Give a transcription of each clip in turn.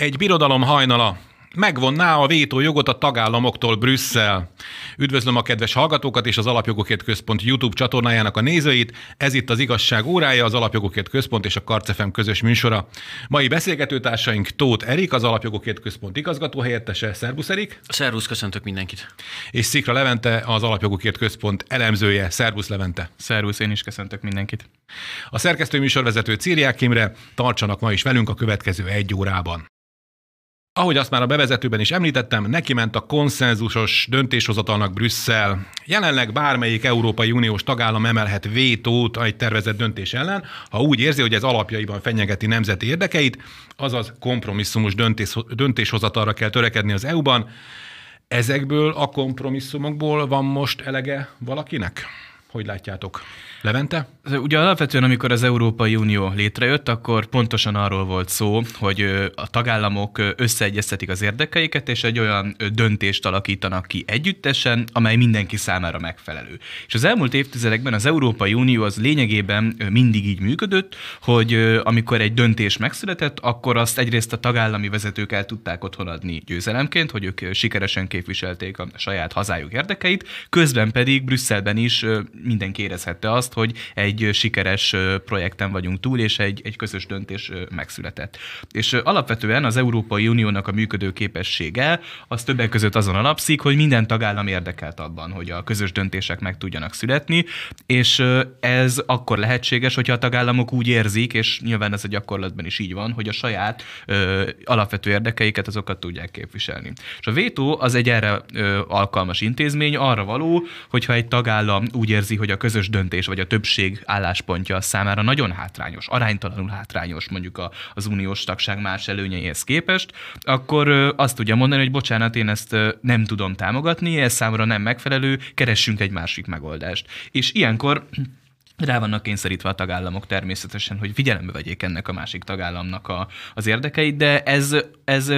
Egy birodalom hajnala. Megvonná a vétó jogot a tagállamoktól Brüsszel. Üdvözlöm a kedves hallgatókat és az Alapjogokért Központ YouTube csatornájának a nézőit. Ez itt az igazság órája, az Alapjogokért Központ és a Karcefem közös műsora. Mai beszélgetőtársaink Tóth Erik, az Alapjogokért Központ igazgató helyettese. Szervusz Erik! Szervusz, köszöntök mindenkit! És Szikra Levente, az Alapjogokért Központ elemzője. Szervusz Levente! Szervusz, én is köszöntök mindenkit! A szerkesztő műsorvezető Círiák Imre, tartsanak ma is velünk a következő egy órában. Ahogy azt már a bevezetőben is említettem, neki ment a konszenzusos döntéshozatalnak Brüsszel. Jelenleg bármelyik Európai Uniós tagállam emelhet vétót egy tervezett döntés ellen, ha úgy érzi, hogy ez alapjaiban fenyegeti nemzeti érdekeit, azaz kompromisszumos döntés, döntéshozatalra kell törekedni az EU-ban. Ezekből a kompromisszumokból van most elege valakinek? Hogy látjátok? Levente? Ugye alapvetően, amikor az Európai Unió létrejött, akkor pontosan arról volt szó, hogy a tagállamok összeegyeztetik az érdekeiket, és egy olyan döntést alakítanak ki együttesen, amely mindenki számára megfelelő. És az elmúlt évtizedekben az Európai Unió az lényegében mindig így működött, hogy amikor egy döntés megszületett, akkor azt egyrészt a tagállami vezetők el tudták otthon adni győzelemként, hogy ők sikeresen képviselték a saját hazájuk érdekeit, közben pedig Brüsszelben is mindenki érezhette azt, azt, hogy egy sikeres projekten vagyunk túl, és egy, egy közös döntés megszületett. És alapvetően az Európai Uniónak a működő képessége az többek között azon alapszik, hogy minden tagállam érdekelt abban, hogy a közös döntések meg tudjanak születni, és ez akkor lehetséges, hogyha a tagállamok úgy érzik, és nyilván ez a gyakorlatban is így van, hogy a saját ö, alapvető érdekeiket azokat tudják képviselni. És a vétó az egy erre ö, alkalmas intézmény, arra való, hogyha egy tagállam úgy érzi, hogy a közös döntés vagy a többség álláspontja számára nagyon hátrányos, aránytalanul hátrányos mondjuk a, az uniós tagság más előnyeihez képest, akkor azt tudja mondani, hogy bocsánat, én ezt nem tudom támogatni, ez számomra nem megfelelő, keressünk egy másik megoldást. És ilyenkor rá vannak kényszerítve a tagállamok természetesen, hogy figyelembe vegyék ennek a másik tagállamnak a, az érdekeit, de ez, ez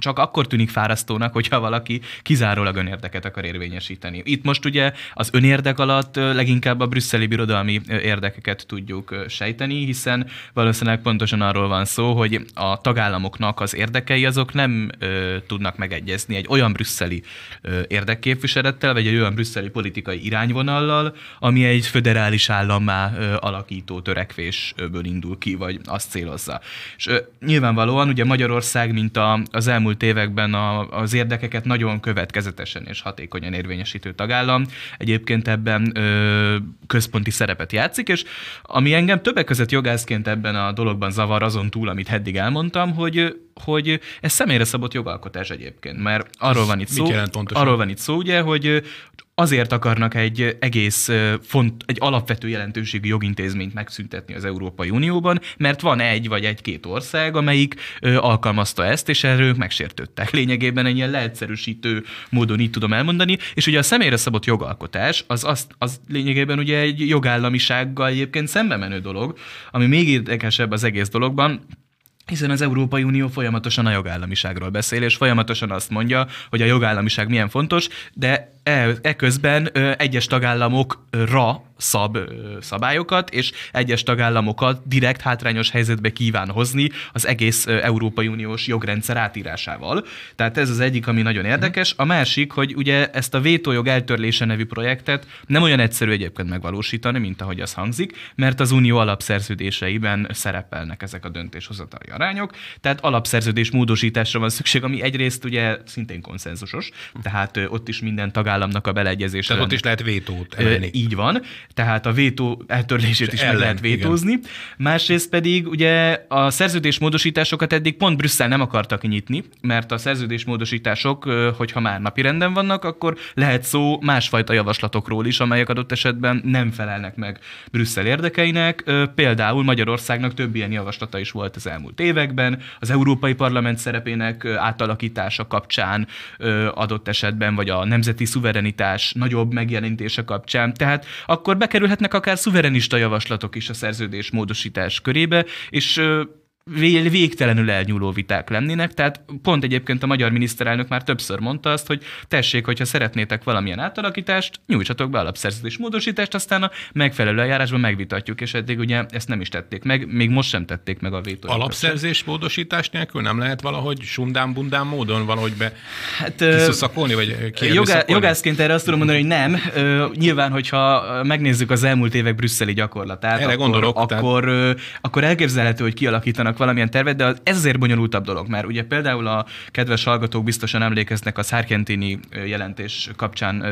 csak akkor tűnik fárasztónak, hogyha valaki kizárólag önérdeket akar érvényesíteni. Itt most ugye az önérdek alatt leginkább a brüsszeli birodalmi érdekeket tudjuk sejteni, hiszen valószínűleg pontosan arról van szó, hogy a tagállamoknak az érdekei azok nem ö, tudnak megegyezni egy olyan brüsszeli ö, érdekképviselettel, vagy egy olyan brüsszeli politikai irányvonallal, ami egy föderális állammá ö, alakító törekvésből indul ki, vagy azt célozza. És ö, nyilvánvalóan ugye Magyarország, mint a, az elmúlt elmúlt években a, az érdekeket nagyon következetesen és hatékonyan érvényesítő tagállam. Egyébként ebben ö, központi szerepet játszik, és ami engem többek között jogászként ebben a dologban zavar azon túl, amit eddig elmondtam, hogy hogy ez személyre szabott jogalkotás egyébként, mert arról van itt szó, arról van itt szó ugye, hogy azért akarnak egy egész font, egy alapvető jelentőségű jogintézményt megszüntetni az Európai Unióban, mert van egy vagy egy-két ország, amelyik alkalmazta ezt, és erről megsértődtek. Lényegében egy ilyen leegyszerűsítő módon így tudom elmondani, és ugye a személyre szabott jogalkotás az, az, az lényegében ugye egy jogállamisággal egyébként szembe menő dolog, ami még érdekesebb az egész dologban, hiszen az Európai Unió folyamatosan a jogállamiságról beszél, és folyamatosan azt mondja, hogy a jogállamiság milyen fontos, de eközben e egyes tagállamokra szab szabályokat, és egyes tagállamokat direkt hátrányos helyzetbe kíván hozni az egész Európai Uniós jogrendszer átírásával. Tehát ez az egyik, ami nagyon érdekes. A másik, hogy ugye ezt a vétójog eltörlése nevű projektet nem olyan egyszerű egyébként megvalósítani, mint ahogy az hangzik, mert az unió alapszerződéseiben szerepelnek ezek a döntéshozatali arányok, tehát alapszerződés módosításra van szükség, ami egyrészt ugye szintén konszenzusos, tehát ott is minden tagállamnak a beleegyezése. Tehát ott is lehet vétót emelni. Így van tehát a vétó eltörlését is ellen, meg lehet vétózni. Igen. Másrészt pedig ugye a szerződésmódosításokat eddig pont Brüsszel nem akartak nyitni, mert a szerződésmódosítások, hogyha már napi renden vannak, akkor lehet szó másfajta javaslatokról is, amelyek adott esetben nem felelnek meg Brüsszel érdekeinek. Például Magyarországnak több ilyen javaslata is volt az elmúlt években, az Európai Parlament szerepének átalakítása kapcsán adott esetben, vagy a nemzeti szuverenitás nagyobb megjelenítése kapcsán. Tehát akkor bekerülhetnek akár szuverenista javaslatok is a szerződés módosítás körébe, és végtelenül elnyúló viták lennének, tehát pont egyébként a magyar miniszterelnök már többször mondta azt, hogy tessék, hogyha szeretnétek valamilyen átalakítást, nyújtsatok be alapszerződés módosítást, aztán a megfelelő eljárásban megvitatjuk, és eddig ugye ezt nem is tették meg, még most sem tették meg a vétó. Alapszerzés módosítás nélkül nem lehet valahogy sundám-bundám módon valahogy be hát, kiszuszakolni, vagy jogá, Jogászként erre azt tudom mondani, hogy nem. Nyilván, hogyha megnézzük az elmúlt évek brüsszeli gyakorlatát, erre akkor, gondolok, akkor, tehát... akkor elképzelhető, hogy kialakítanak valamilyen tervet, de ez azért bonyolultabb dolog, mert ugye például a kedves hallgatók biztosan emlékeznek a Szárkentini jelentés kapcsán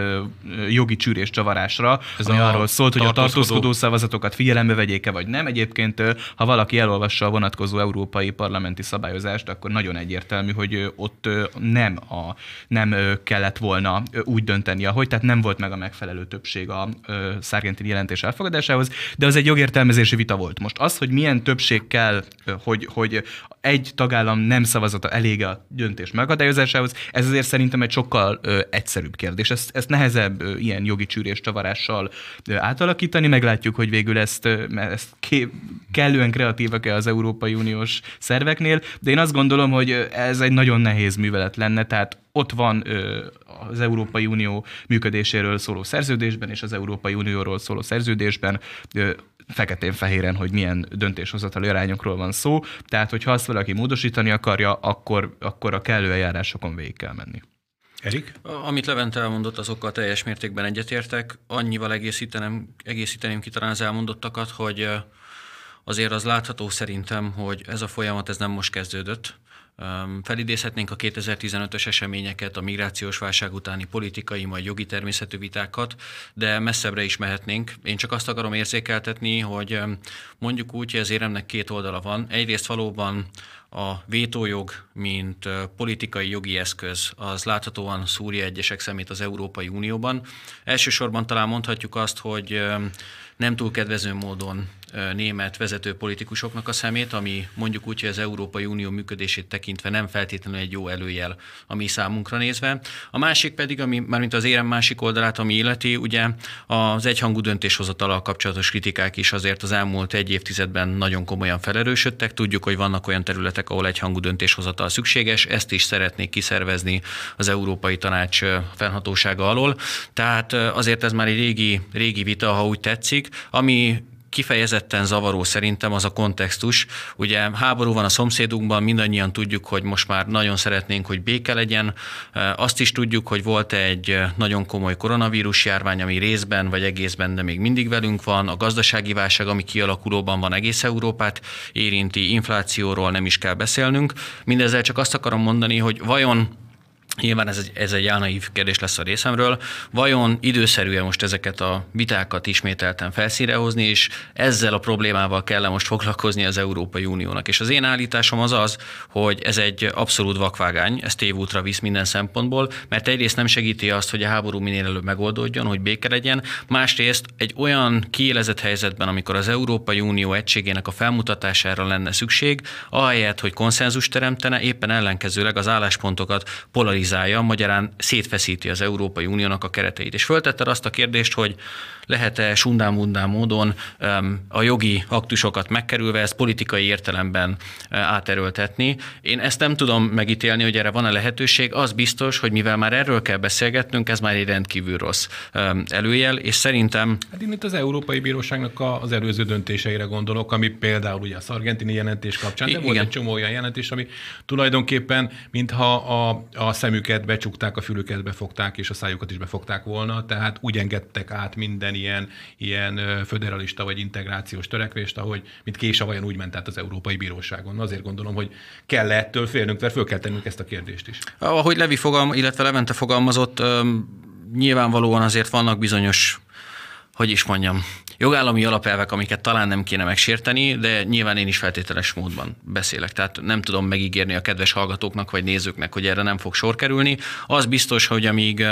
jogi csűrés csavarásra, ez ami arról szólt, hogy a tartózkodó szavazatokat figyelembe vegyék-e vagy nem. Egyébként, ha valaki elolvassa a vonatkozó európai parlamenti szabályozást, akkor nagyon egyértelmű, hogy ott nem, a, nem kellett volna úgy dönteni, ahogy, tehát nem volt meg a megfelelő többség a Szárkentini jelentés elfogadásához, de az egy jogértelmezési vita volt. Most az, hogy milyen többség kell, hogy, hogy egy tagállam nem szavazata elég a döntés megadályozásához, ez azért szerintem egy sokkal ö, egyszerűbb kérdés. Ezt, ezt nehezebb ö, ilyen jogi csűrés csavarással ö, átalakítani, meglátjuk, hogy végül ezt, ö, ezt ké, kellően kreatívak-e az Európai Uniós szerveknél, de én azt gondolom, hogy ez egy nagyon nehéz művelet lenne, tehát ott van az Európai Unió működéséről szóló szerződésben és az Európai Unióról szóló szerződésben feketén-fehéren, hogy milyen döntéshozatali arányokról van szó. Tehát, hogyha azt valaki módosítani akarja, akkor, akkor a kellő eljárásokon végig kell menni. Erik? Amit Levente elmondott, azokkal teljes mértékben egyetértek. Annyival egészítenem, egészíteném ki talán az elmondottakat, hogy azért az látható szerintem, hogy ez a folyamat ez nem most kezdődött. Felidézhetnénk a 2015-ös eseményeket, a migrációs válság utáni politikai, majd jogi természetű vitákat, de messzebbre is mehetnénk. Én csak azt akarom érzékeltetni, hogy mondjuk úgy, hogy az éremnek két oldala van. Egyrészt valóban a vétójog, mint politikai jogi eszköz, az láthatóan szúrja egyesek szemét az Európai Unióban. Elsősorban talán mondhatjuk azt, hogy nem túl kedvező módon német vezető politikusoknak a szemét, ami mondjuk úgy, hogy az Európai Unió működését tekintve nem feltétlenül egy jó előjel a mi számunkra nézve. A másik pedig, ami mármint az érem másik oldalát, ami illeti, ugye az egyhangú döntéshozatalal kapcsolatos kritikák is azért az elmúlt egy évtizedben nagyon komolyan felerősödtek. Tudjuk, hogy vannak olyan területek, ahol egyhangú döntéshozatal szükséges, ezt is szeretnék kiszervezni az Európai Tanács fennhatósága alól. Tehát azért ez már egy régi, régi vita, ha úgy tetszik, ami kifejezetten zavaró szerintem az a kontextus. Ugye háború van a szomszédunkban, mindannyian tudjuk, hogy most már nagyon szeretnénk, hogy béke legyen. Azt is tudjuk, hogy volt egy nagyon komoly koronavírus járvány, ami részben vagy egészben, de még mindig velünk van. A gazdasági válság, ami kialakulóban van egész Európát érinti, inflációról nem is kell beszélnünk. Mindezzel csak azt akarom mondani, hogy vajon Nyilván ez egy, ez egy álnaív kérdés lesz a részemről. Vajon időszerű-e most ezeket a vitákat ismételten felszínre hozni, és ezzel a problémával kell most foglalkozni az Európai Uniónak? És az én állításom az az, hogy ez egy abszolút vakvágány, ez tévútra visz minden szempontból, mert egyrészt nem segíti azt, hogy a háború minél előbb megoldódjon, hogy béke legyen, másrészt egy olyan kiélezett helyzetben, amikor az Európai Unió egységének a felmutatására lenne szükség, ahelyett, hogy konszenzus teremtene, éppen ellenkezőleg az álláspontokat polarizálja polarizálja, magyarán szétfeszíti az Európai Uniónak a kereteit. És föltetted azt a kérdést, hogy lehet-e sundám módon a jogi aktusokat megkerülve ezt politikai értelemben áterőltetni. Én ezt nem tudom megítélni, hogy erre van-e lehetőség. Az biztos, hogy mivel már erről kell beszélgetnünk, ez már egy rendkívül rossz előjel, és szerintem... Hát én itt az Európai Bíróságnak az előző döntéseire gondolok, ami például ugye a szargentini jelentés kapcsán, de Igen. volt egy csomó olyan jelentés, ami tulajdonképpen, mintha a, a szemüket becsukták, a fülüket befogták, és a szájukat is befogták volna, tehát úgy engedtek át minden ilyen, ilyen föderalista vagy integrációs törekvést, ahogy mint Késa vajon úgy ment át az Európai Bíróságon. Azért gondolom, hogy kell ettől félnünk, mert föl kell tennünk ezt a kérdést is. Ahogy Levi fogalm, illetve Levente fogalmazott, nyilvánvalóan azért vannak bizonyos, hogy is mondjam, jogállami alapelvek, amiket talán nem kéne megsérteni, de nyilván én is feltételes módban beszélek. Tehát nem tudom megígérni a kedves hallgatóknak vagy nézőknek, hogy erre nem fog sor kerülni. Az biztos, hogy amíg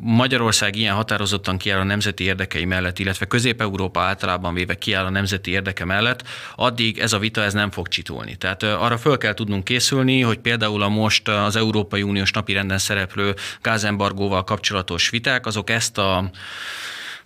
Magyarország ilyen határozottan kiáll a nemzeti érdekei mellett, illetve Közép-Európa általában véve kiáll a nemzeti érdeke mellett, addig ez a vita ez nem fog csitulni. Tehát arra föl kell tudnunk készülni, hogy például a most az Európai Uniós napirenden szereplő gázembargóval kapcsolatos viták, azok ezt a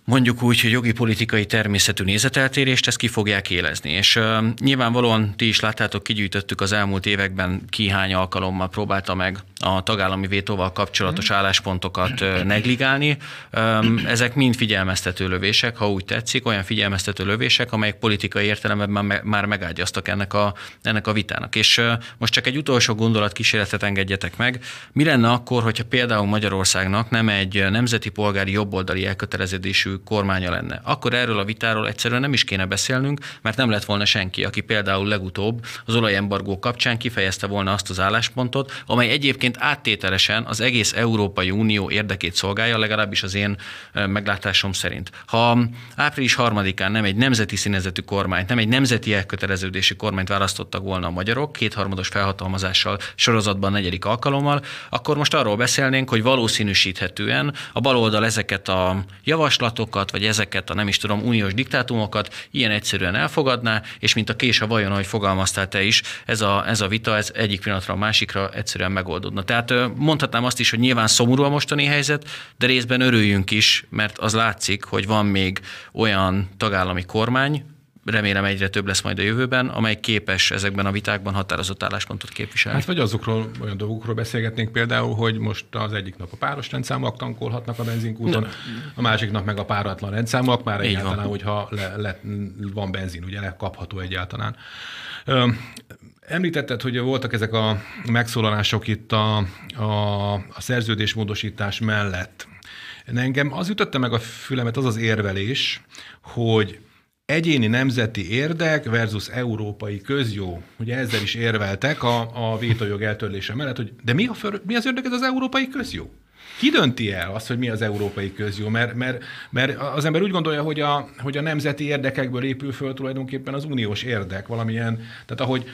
mondjuk úgy, hogy jogi politikai természetű nézeteltérést, ezt ki fogják élezni. És uh, nyilvánvalóan ti is láttátok, kigyűjtöttük az elmúlt években kihány alkalommal próbálta meg a tagállami vétóval kapcsolatos mm. álláspontokat uh, negligálni. Um, ezek mind figyelmeztető lövések, ha úgy tetszik, olyan figyelmeztető lövések, amelyek politikai értelemben már, megágyaztak ennek a, ennek a vitának. És uh, most csak egy utolsó gondolat kísérletet engedjetek meg. Mi lenne akkor, hogyha például Magyarországnak nem egy nemzeti polgári jobboldali elköteleződésű kormánya lenne. Akkor erről a vitáról egyszerűen nem is kéne beszélnünk, mert nem lett volna senki, aki például legutóbb az olajembargó kapcsán kifejezte volna azt az álláspontot, amely egyébként áttételesen az egész Európai Unió érdekét szolgálja, legalábbis az én meglátásom szerint. Ha április harmadikán nem egy nemzeti színezetű kormányt, nem egy nemzeti elköteleződési kormányt választottak volna a magyarok, kétharmados felhatalmazással sorozatban negyedik alkalommal, akkor most arról beszélnénk, hogy valószínűsíthetően a baloldal ezeket a javaslatokat, vagy ezeket a nem is tudom, uniós diktátumokat ilyen egyszerűen elfogadná, és mint a kés a vajon, ahogy fogalmaztál te is, ez a, ez a vita ez egyik pillanatra a másikra egyszerűen megoldódna. Tehát mondhatnám azt is, hogy nyilván szomorú a mostani helyzet, de részben örüljünk is, mert az látszik, hogy van még olyan tagállami kormány, remélem egyre több lesz majd a jövőben, amely képes ezekben a vitákban határozott álláspontot képviselni. Hát vagy azokról olyan dolgokról beszélgetnénk például, hogy most az egyik nap a páros rendszámok tankolhatnak a benzinkúton, a másik nap meg a páratlan rendszámok, már Így egyáltalán, van. hogyha le, le, van benzin, ugye lekapható egyáltalán. Említetted, hogy voltak ezek a megszólalások itt a, a, a szerződésmódosítás mellett. Engem az ütötte meg a fülemet az az érvelés, hogy egyéni nemzeti érdek versus európai közjó. Ugye ezzel is érveltek a, a vétójog eltörlése mellett, hogy de mi, a för, mi az érdek az európai közjó? Ki dönti el azt, hogy mi az európai közjó? Mert, mert, mert az ember úgy gondolja, hogy a, hogy a nemzeti érdekekből épül föl tulajdonképpen az uniós érdek, valamilyen, tehát ahogy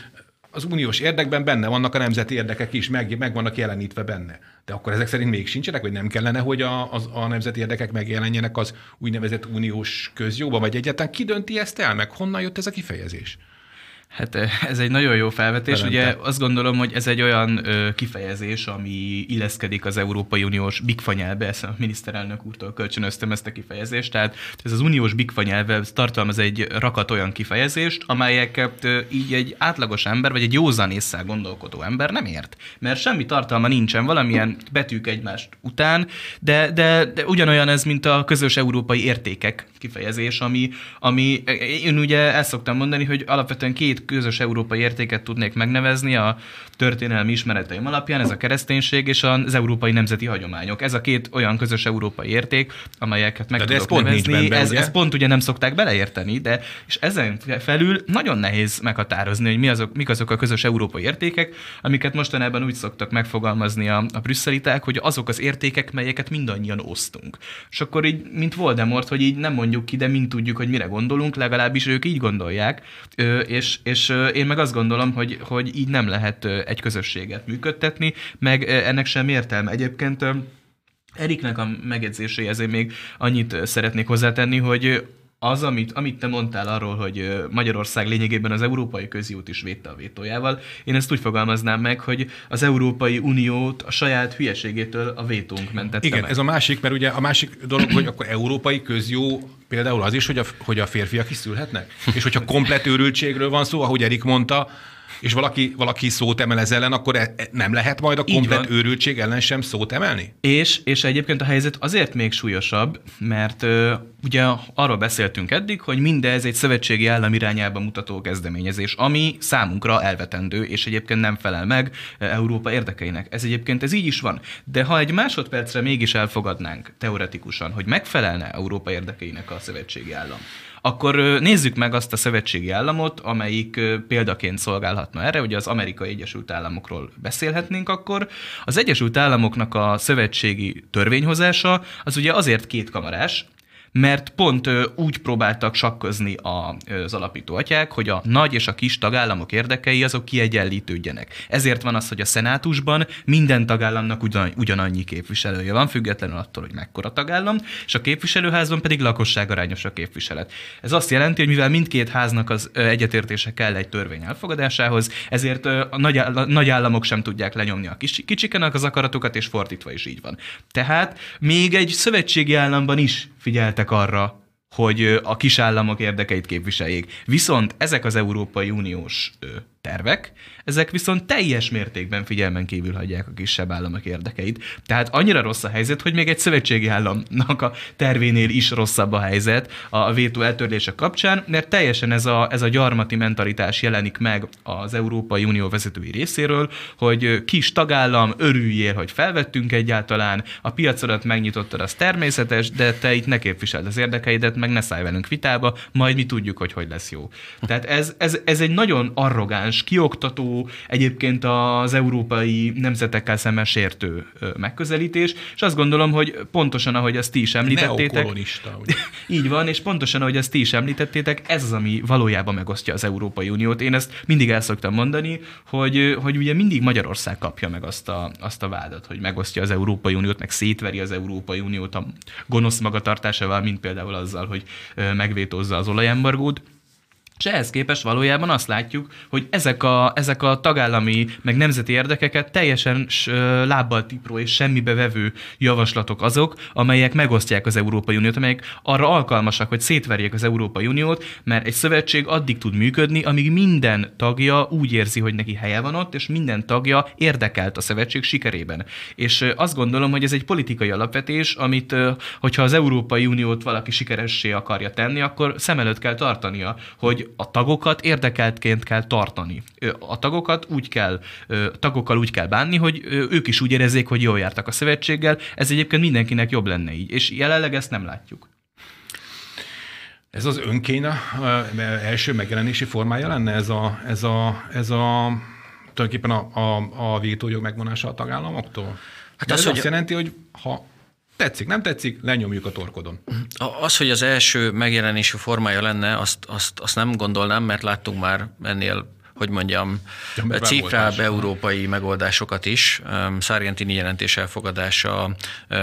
az uniós érdekben benne vannak a nemzeti érdekek is, meg, meg vannak jelenítve benne. De akkor ezek szerint még sincsenek, vagy nem kellene, hogy a, az, a nemzeti érdekek megjelenjenek az úgynevezett uniós közjóban, vagy egyáltalán ki dönti ezt el, meg honnan jött ez a kifejezés? Hát ez egy nagyon jó felvetés. Velente. Ugye azt gondolom, hogy ez egy olyan ö, kifejezés, ami illeszkedik az Európai Uniós bigfanyelbe, ezt a miniszterelnök úrtól kölcsönöztem ezt a kifejezést. Tehát ez az uniós bigfanyelve tartalmaz egy rakat olyan kifejezést, amelyeket ö, így egy átlagos ember, vagy egy józanésszel gondolkodó ember nem ért. Mert semmi tartalma nincsen, valamilyen betűk egymást után, de, de, de ugyanolyan ez, mint a közös európai értékek kifejezés, ami, ami én ugye el szoktam mondani, hogy alapvetően két közös európai értéket tudnék megnevezni a történelmi ismereteim alapján, ez a kereszténység és az európai nemzeti hagyományok. Ez a két olyan közös európai érték, amelyeket meg de tudok ez pont nevezni. Nincs benne, ez, ez pont ugye nem szokták beleérteni, de és ezen felül nagyon nehéz meghatározni, hogy mi azok, mik azok a közös európai értékek, amiket mostanában úgy szoktak megfogalmazni a, a brüsszeliták, hogy azok az értékek, melyeket mindannyian osztunk. És akkor így, mint Voldemort, hogy így nem mondjuk ki, de mind tudjuk, hogy mire gondolunk, legalábbis ők így gondolják, és, és én meg azt gondolom, hogy, hogy így nem lehet egy közösséget működtetni, meg ennek sem értelme. Egyébként Eriknek a megjegyzéséhez én még annyit szeretnék hozzátenni, hogy az, amit, amit te mondtál arról, hogy Magyarország lényegében az Európai Közjót is védte a vétójával, én ezt úgy fogalmaznám meg, hogy az Európai Uniót a saját hülyeségétől a vétónk mentette Igen, meg. ez a másik, mert ugye a másik dolog, hogy akkor Európai Közjó például az is, hogy a, hogy a férfiak is szülhetnek. És hogyha komplet őrültségről van szó, ahogy Erik mondta, és valaki, valaki szót emel ez ellen, akkor e, e nem lehet majd a komplet őrültség ellen sem szót emelni? És, és egyébként a helyzet azért még súlyosabb, mert ö, ugye arról beszéltünk eddig, hogy mindez egy szövetségi állam irányába mutató kezdeményezés, ami számunkra elvetendő, és egyébként nem felel meg Európa érdekeinek. Ez egyébként ez így is van. De ha egy másodpercre mégis elfogadnánk teoretikusan, hogy megfelelne Európa érdekeinek a szövetségi állam, akkor nézzük meg azt a szövetségi államot, amelyik példaként szolgálhatna erre, ugye az Amerikai Egyesült Államokról beszélhetnénk akkor. Az Egyesült Államoknak a szövetségi törvényhozása az ugye azért kétkamarás, mert pont úgy próbáltak sakkozni az alapító atyák, hogy a nagy és a kis tagállamok érdekei azok kiegyenlítődjenek. Ezért van az, hogy a szenátusban minden tagállamnak ugyan, ugyanannyi képviselője van, függetlenül attól, hogy mekkora tagállam, és a képviselőházban pedig lakosságarányos a képviselet. Ez azt jelenti, hogy mivel mindkét háznak az egyetértése kell egy törvény elfogadásához, ezért a nagy, a nagy államok sem tudják lenyomni a kis, kicsikenek az akaratokat, és fordítva is így van. Tehát még egy szövetségi államban is figyelt feleltek arra, hogy a kisállamok érdekeit képviseljék. Viszont ezek az Európai Uniós tervek, ezek viszont teljes mértékben figyelmen kívül hagyják a kisebb államok érdekeit. Tehát annyira rossz a helyzet, hogy még egy szövetségi államnak a tervénél is rosszabb a helyzet a vétó eltörlése kapcsán, mert teljesen ez a, ez a gyarmati mentalitás jelenik meg az Európai Unió vezetői részéről, hogy kis tagállam, örüljél, hogy felvettünk egyáltalán, a piacodat megnyitottad, az természetes, de te itt ne képviseld az érdekeidet, meg ne szállj velünk vitába, majd mi tudjuk, hogy hogy lesz jó. Tehát ez, ez, ez egy nagyon arrogáns, kioktató, egyébként az európai nemzetekkel szemben sértő megközelítés, és azt gondolom, hogy pontosan, ahogy ezt ti is említettétek. így van, és pontosan, ahogy ezt ti is említettétek, ez az, ami valójában megosztja az Európai Uniót. Én ezt mindig el szoktam mondani, hogy, hogy ugye mindig Magyarország kapja meg azt a, azt a vádat, hogy megosztja az Európai Uniót, meg szétveri az Európai Uniót a gonosz magatartásával, mint például azzal, hogy megvétózza az olajembargót. És ehhez képest valójában azt látjuk, hogy ezek a, ezek a tagállami, meg nemzeti érdekeket teljesen lábbal tipró és semmibe vevő javaslatok azok, amelyek megosztják az Európai Uniót, amelyek arra alkalmasak, hogy szétverjék az Európai Uniót, mert egy szövetség addig tud működni, amíg minden tagja úgy érzi, hogy neki helye van ott, és minden tagja érdekelt a szövetség sikerében. És azt gondolom, hogy ez egy politikai alapvetés, amit, hogyha az Európai Uniót valaki sikeressé akarja tenni, akkor szem előtt kell tartania, hogy a tagokat érdekeltként kell tartani. A tagokat úgy kell, a tagokkal úgy kell bánni, hogy ők is úgy érezzék, hogy jól jártak a szövetséggel. Ez egyébként mindenkinek jobb lenne így, és jelenleg ezt nem látjuk. Ez az önkéna első megjelenési formája lenne ez a, ez a, ez a tulajdonképpen a, a, a vétójog megvonása a tagállamoktól? Hát az, ez hogy... azt jelenti, hogy ha Tetszik, nem tetszik, lenyomjuk a torkodon. Az, hogy az első megjelenési formája lenne, azt, azt, azt nem gondolnám, mert láttunk már ennél hogy mondjam, ja, cifrább európai megoldásokat is. Szárgentini jelentés elfogadása,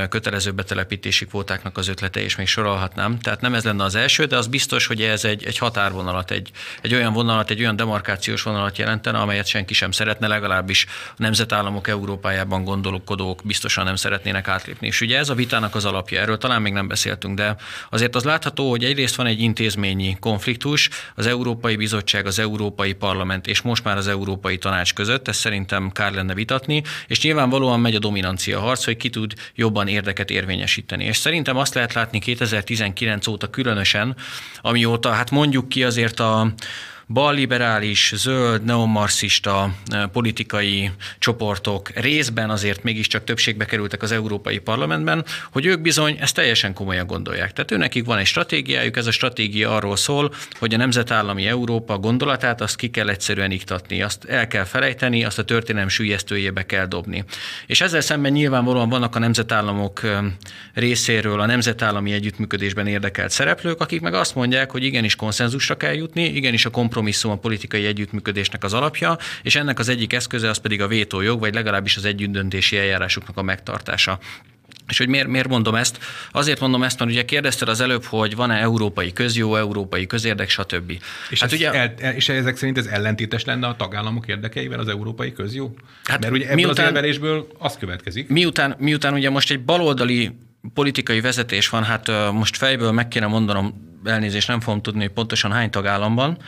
kötelező betelepítési kvótáknak az ötlete, és még sorolhatnám. Tehát nem ez lenne az első, de az biztos, hogy ez egy, egy határvonalat, egy, egy olyan vonalat, egy olyan demarkációs vonalat jelentene, amelyet senki sem szeretne, legalábbis a nemzetállamok Európájában gondolkodók biztosan nem szeretnének átlépni. És ugye ez a vitának az alapja, erről talán még nem beszéltünk, de azért az látható, hogy egyrészt van egy intézményi konfliktus, az Európai Bizottság, az Európai Parlament Parlament és most már az Európai Tanács között, ezt szerintem kár lenne vitatni, és nyilvánvalóan megy a dominancia harc, hogy ki tud jobban érdeket érvényesíteni. És szerintem azt lehet látni 2019 óta különösen, amióta hát mondjuk ki azért a balliberális, zöld, neomarxista eh, politikai csoportok részben azért mégiscsak többségbe kerültek az Európai Parlamentben, hogy ők bizony ezt teljesen komolyan gondolják. Tehát őnekik van egy stratégiájuk, ez a stratégia arról szól, hogy a nemzetállami Európa gondolatát azt ki kell egyszerűen iktatni, azt el kell felejteni, azt a történelem sülyeztőjébe kell dobni. És ezzel szemben nyilvánvalóan vannak a nemzetállamok eh, részéről a nemzetállami együttműködésben érdekelt szereplők, akik meg azt mondják, hogy igenis konszenzusra kell jutni, igenis a kompromisszum a politikai együttműködésnek az alapja, és ennek az egyik eszköze az pedig a vétójog, vagy legalábbis az együttdöntési eljárásoknak a megtartása. És hogy miért, miért mondom ezt? Azért mondom ezt, mert ugye kérdezted az előbb, hogy van-e európai közjó, európai közérdek, stb. És, hát ugye, el, és ezek szerint ez ellentétes lenne a tagállamok érdekeivel az európai közjó? Hát mert ugye ebből miután, az elverésből az következik. Miután, miután ugye most egy baloldali politikai vezetés van, hát most fejből meg kéne mondanom, elnézést nem fogom tudni, hogy pontosan hány tagállamban,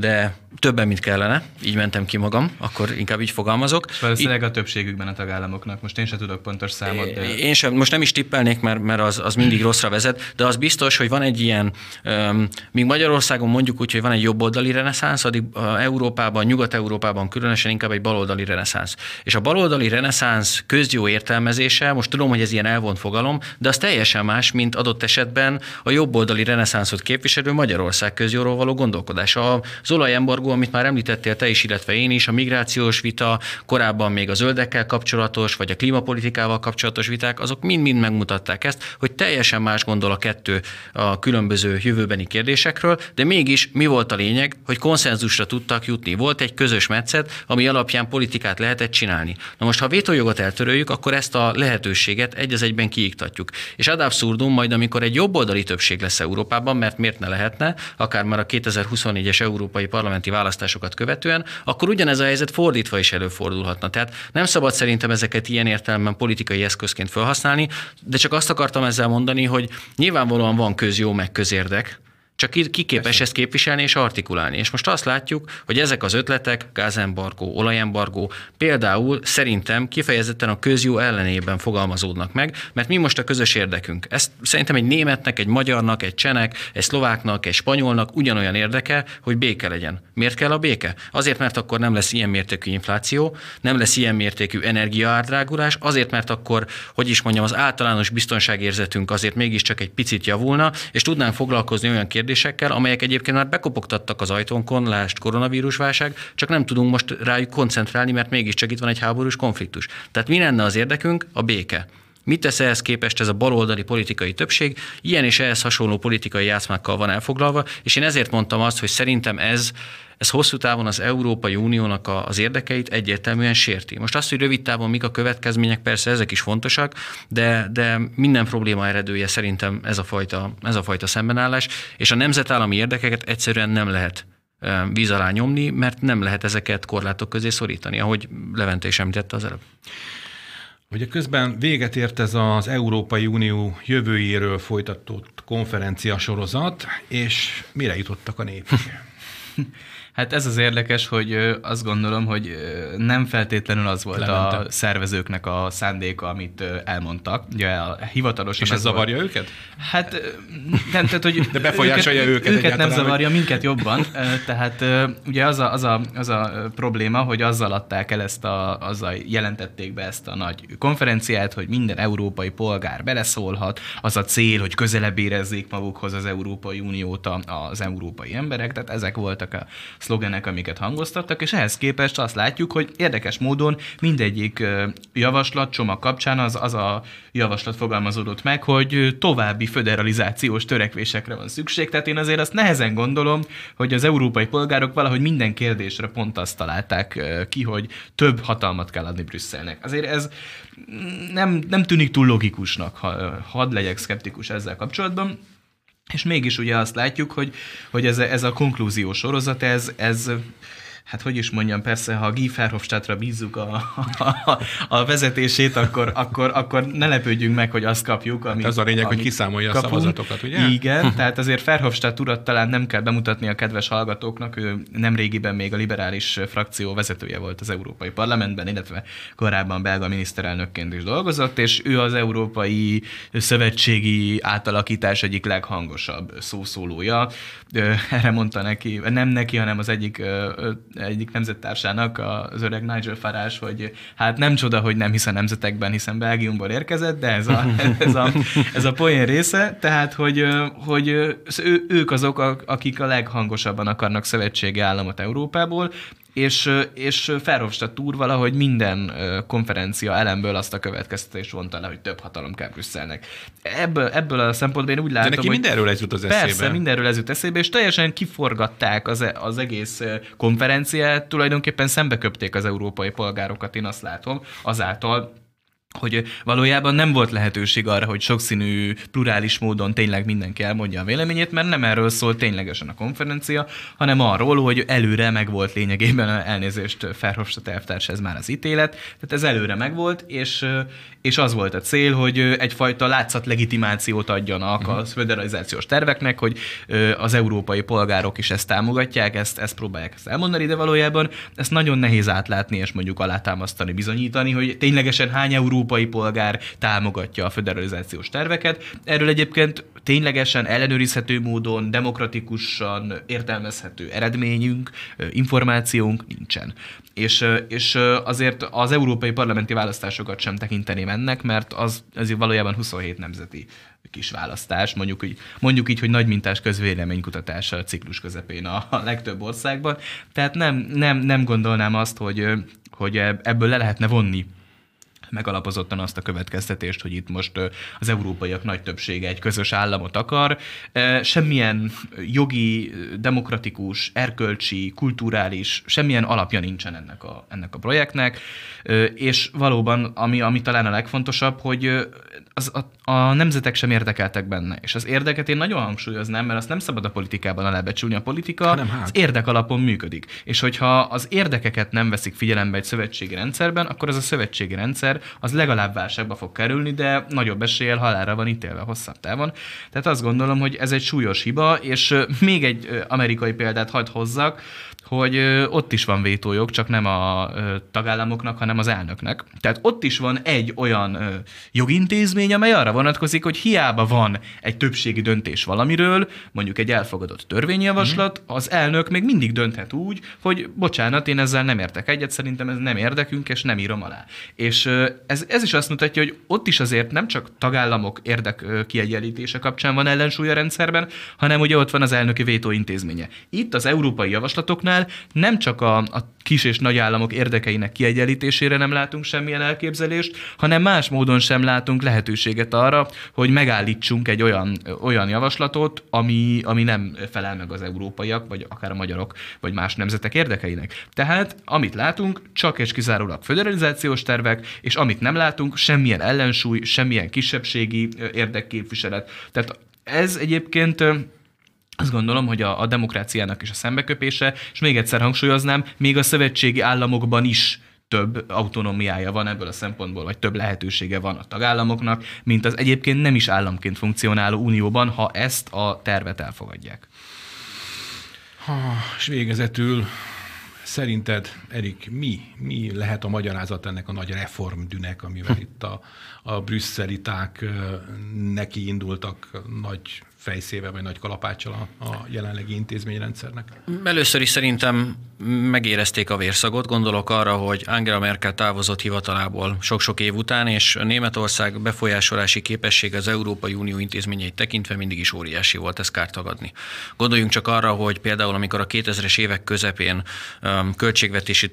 de többen, mint kellene, így mentem ki magam, akkor inkább így fogalmazok. Valószínűleg a többségükben a tagállamoknak, most én sem tudok pontos számot. De... Én sem, most nem is tippelnék, mert, mert az, az mindig rosszra vezet, de az biztos, hogy van egy ilyen, um, míg Magyarországon mondjuk úgy, hogy van egy jobboldali reneszánsz, addig Európában, Nyugat-Európában különösen inkább egy baloldali reneszánsz. És a baloldali reneszánsz közjó értelmezése, most tudom, hogy ez ilyen elvont fogalom, de az teljesen más, mint adott esetben a jobboldali reneszánszot képviselő Magyarország közjóról való gondolkodása. Az olajembargó, amit már említettél te is, illetve én is, a migrációs vita, korábban még a zöldekkel kapcsolatos, vagy a klímapolitikával kapcsolatos viták, azok mind-mind megmutatták ezt, hogy teljesen más gondol a kettő a különböző jövőbeni kérdésekről, de mégis mi volt a lényeg, hogy konszenzusra tudtak jutni. Volt egy közös metszet, ami alapján politikát lehetett csinálni. Na most, ha vétójogot eltöröljük, akkor ezt a lehetőséget egy az egyben kiiktatjuk. És ad abszurdum, majd amikor egy jobboldali többség lesz Európában, mert miért ne lehetne, akár már a 2024-es Euró európai parlamenti választásokat követően, akkor ugyanez a helyzet fordítva is előfordulhatna. Tehát nem szabad szerintem ezeket ilyen értelemben politikai eszközként felhasználni, de csak azt akartam ezzel mondani, hogy nyilvánvalóan van közjó meg közérdek, csak ki, képes Persze. ezt képviselni és artikulálni. És most azt látjuk, hogy ezek az ötletek, gázembargó, olajembargó például szerintem kifejezetten a közjó ellenében fogalmazódnak meg, mert mi most a közös érdekünk. Ezt szerintem egy németnek, egy magyarnak, egy csenek, egy szlováknak, egy spanyolnak ugyanolyan érdeke, hogy béke legyen. Miért kell a béke? Azért, mert akkor nem lesz ilyen mértékű infláció, nem lesz ilyen mértékű energiaárdrágulás, azért, mert akkor, hogy is mondjam, az általános biztonságérzetünk azért mégiscsak egy picit javulna, és tudnánk foglalkozni olyan kérdésekkel, kérdésekkel, amelyek egyébként már bekopogtattak az ajtónkon, lást koronavírusválság, csak nem tudunk most rájuk koncentrálni, mert mégiscsak itt van egy háborús konfliktus. Tehát mi lenne az érdekünk? A béke. Mit tesz ehhez képest ez a baloldali politikai többség? Ilyen és ehhez hasonló politikai játszmákkal van elfoglalva, és én ezért mondtam azt, hogy szerintem ez ez hosszú távon az Európai Uniónak a, az érdekeit egyértelműen sérti. Most azt, hogy rövid távon mik a következmények, persze ezek is fontosak, de, de minden probléma eredője szerintem ez a, fajta, ez a fajta szembenállás, és a nemzetállami érdekeket egyszerűen nem lehet víz alá nyomni, mert nem lehet ezeket korlátok közé szorítani, ahogy Levente is említette az előbb. Ugye közben véget ért ez az Európai Unió jövőjéről folytatott konferencia sorozat, és mire jutottak a népek? Hát ez az érdekes, hogy azt gondolom, hogy nem feltétlenül az volt Levente. a szervezőknek a szándéka, amit elmondtak. Ugye a hivatalosan És ez zavarja volt. őket? Hát nem, tehát, hogy De befolyásolja őket. Őket, őket nem zavarja, hogy... minket jobban. Tehát ugye az a, az, a, az a probléma, hogy azzal adták el ezt a, azzal jelentették be ezt a nagy konferenciát, hogy minden európai polgár beleszólhat. Az a cél, hogy közelebb érezzék magukhoz az Európai Uniót az európai emberek. Tehát ezek voltak a szlogenek, amiket hangoztattak, és ehhez képest azt látjuk, hogy érdekes módon mindegyik javaslat csomag kapcsán az, az a javaslat fogalmazódott meg, hogy további föderalizációs törekvésekre van szükség. Tehát én azért azt nehezen gondolom, hogy az európai polgárok valahogy minden kérdésre pont azt találták ki, hogy több hatalmat kell adni Brüsszelnek. Azért ez nem, nem tűnik túl logikusnak, ha hadd legyek szkeptikus ezzel kapcsolatban. És mégis ugye azt látjuk, hogy, hogy ez, a, ez a konklúziós sorozat, ez, ez hát hogy is mondjam, persze, ha Guy Verhofstadtra bízzuk a, a, a vezetését, akkor, akkor, akkor ne lepődjünk meg, hogy azt kapjuk, amit Ez a lényeg, hogy kiszámolja kapunk. a szavazatokat, ugye? Igen, tehát azért Verhofstadt urat talán nem kell bemutatni a kedves hallgatóknak, ő nem régiben még a liberális frakció vezetője volt az Európai Parlamentben, illetve korábban belga miniszterelnökként is dolgozott, és ő az Európai Szövetségi átalakítás egyik leghangosabb szószólója. Erre mondta neki, nem neki, hanem az egyik egyik nemzettársának, az öreg Nigel Farage, hogy hát nem csoda, hogy nem hisz a nemzetekben, hiszen Belgiumból érkezett, de ez a, ez a, ez a poén része, tehát, hogy, hogy ő, ők azok, akik a leghangosabban akarnak szövetségi államot Európából, és, és Ferhofstadt úr valahogy minden konferencia elemből azt a következtetést vonta le, hogy több hatalom kell Brüsszelnek. Ebből, ebből a szempontból én úgy látom, De neki hogy mindenről ez jut az eszébe. Persze, mindenről ez jut eszébe, és teljesen kiforgatták az, e- az egész konferenciát, tulajdonképpen szembeköpték az európai polgárokat, én azt látom, azáltal, hogy valójában nem volt lehetőség arra, hogy sokszínű, plurális módon tényleg mindenki elmondja a véleményét, mert nem erről szólt ténylegesen a konferencia, hanem arról, hogy előre meg volt lényegében elnézést Ferhofstadt elvtárs, ez már az ítélet, tehát ez előre megvolt, és, és az volt a cél, hogy egyfajta látszat legitimációt adjanak uh-huh. a föderalizációs terveknek, hogy az európai polgárok is ezt támogatják, ezt, ezt próbálják ezt elmondani, de valójában ezt nagyon nehéz átlátni, és mondjuk alátámasztani, bizonyítani, hogy ténylegesen hány európai polgár támogatja a föderalizációs terveket. Erről egyébként ténylegesen ellenőrizhető módon, demokratikusan értelmezhető eredményünk, információnk nincsen. És, és azért az európai parlamenti választásokat sem tekinteném ennek, mert az, az valójában 27 nemzeti kis választás, mondjuk így, mondjuk így hogy nagy mintás közvéleménykutatás a ciklus közepén a, a legtöbb országban. Tehát nem, nem, nem gondolnám azt, hogy, hogy ebből le lehetne vonni megalapozottan azt a következtetést, hogy itt most az európaiak nagy többsége egy közös államot akar. Semmilyen jogi, demokratikus, erkölcsi, kulturális, semmilyen alapja nincsen ennek a, ennek a projektnek, és valóban, ami, ami talán a legfontosabb, hogy az, a, a nemzetek sem érdekeltek benne. És az érdeket én nagyon hangsúlyoznám, mert azt nem szabad a politikában alábecsülni. A politika hát. az érdek alapon működik. És hogyha az érdekeket nem veszik figyelembe egy szövetségi rendszerben, akkor az a szövetségi rendszer az legalább válságba fog kerülni, de nagyobb eséllyel halálra van ítélve hosszabb távon. Tehát azt gondolom, hogy ez egy súlyos hiba, és még egy amerikai példát hagyd hozzak, hogy ott is van vétójog, csak nem a tagállamoknak, hanem az elnöknek. Tehát ott is van egy olyan jogintézmény, amely arra vonatkozik, hogy hiába van egy többségi döntés valamiről, mondjuk egy elfogadott törvényjavaslat, mm. az elnök még mindig dönthet úgy, hogy bocsánat, én ezzel nem értek egyet, szerintem ez nem érdekünk, és nem írom alá. És ez, ez is azt mutatja, hogy ott is azért nem csak tagállamok érdek kiegyenlítése kapcsán van ellensúly a rendszerben, hanem ugye ott van az elnöki vétó intézménye. Itt az európai javaslatoknál Uniónál nem csak a, a kis és nagy államok érdekeinek kiegyenlítésére nem látunk semmilyen elképzelést, hanem más módon sem látunk lehetőséget arra, hogy megállítsunk egy olyan, olyan javaslatot, ami, ami nem felel meg az európaiak, vagy akár a magyarok, vagy más nemzetek érdekeinek. Tehát, amit látunk, csak és kizárólag föderalizációs tervek, és amit nem látunk, semmilyen ellensúly, semmilyen kisebbségi érdekképviselet. Tehát ez egyébként azt gondolom, hogy a, a demokráciának is a szembeköpése, és még egyszer hangsúlyoznám, még a szövetségi államokban is több autonómiája van ebből a szempontból, vagy több lehetősége van a tagállamoknak, mint az egyébként nem is államként funkcionáló unióban, ha ezt a tervet elfogadják. Ha, és végezetül szerinted, Erik, mi, mi lehet a magyarázat ennek a nagy reformdűnek, amivel itt a, a brüsszeliták neki indultak nagy fejszével vagy nagy kalapáccsal a, a jelenlegi intézményrendszernek? Először is szerintem megérezték a vérszagot. Gondolok arra, hogy Angela Merkel távozott hivatalából sok-sok év után, és Németország befolyásolási képessége az Európai Unió intézményeit tekintve mindig is óriási volt, ezt kár tagadni. Gondoljunk csak arra, hogy például amikor a 2000-es évek közepén um, költségvetési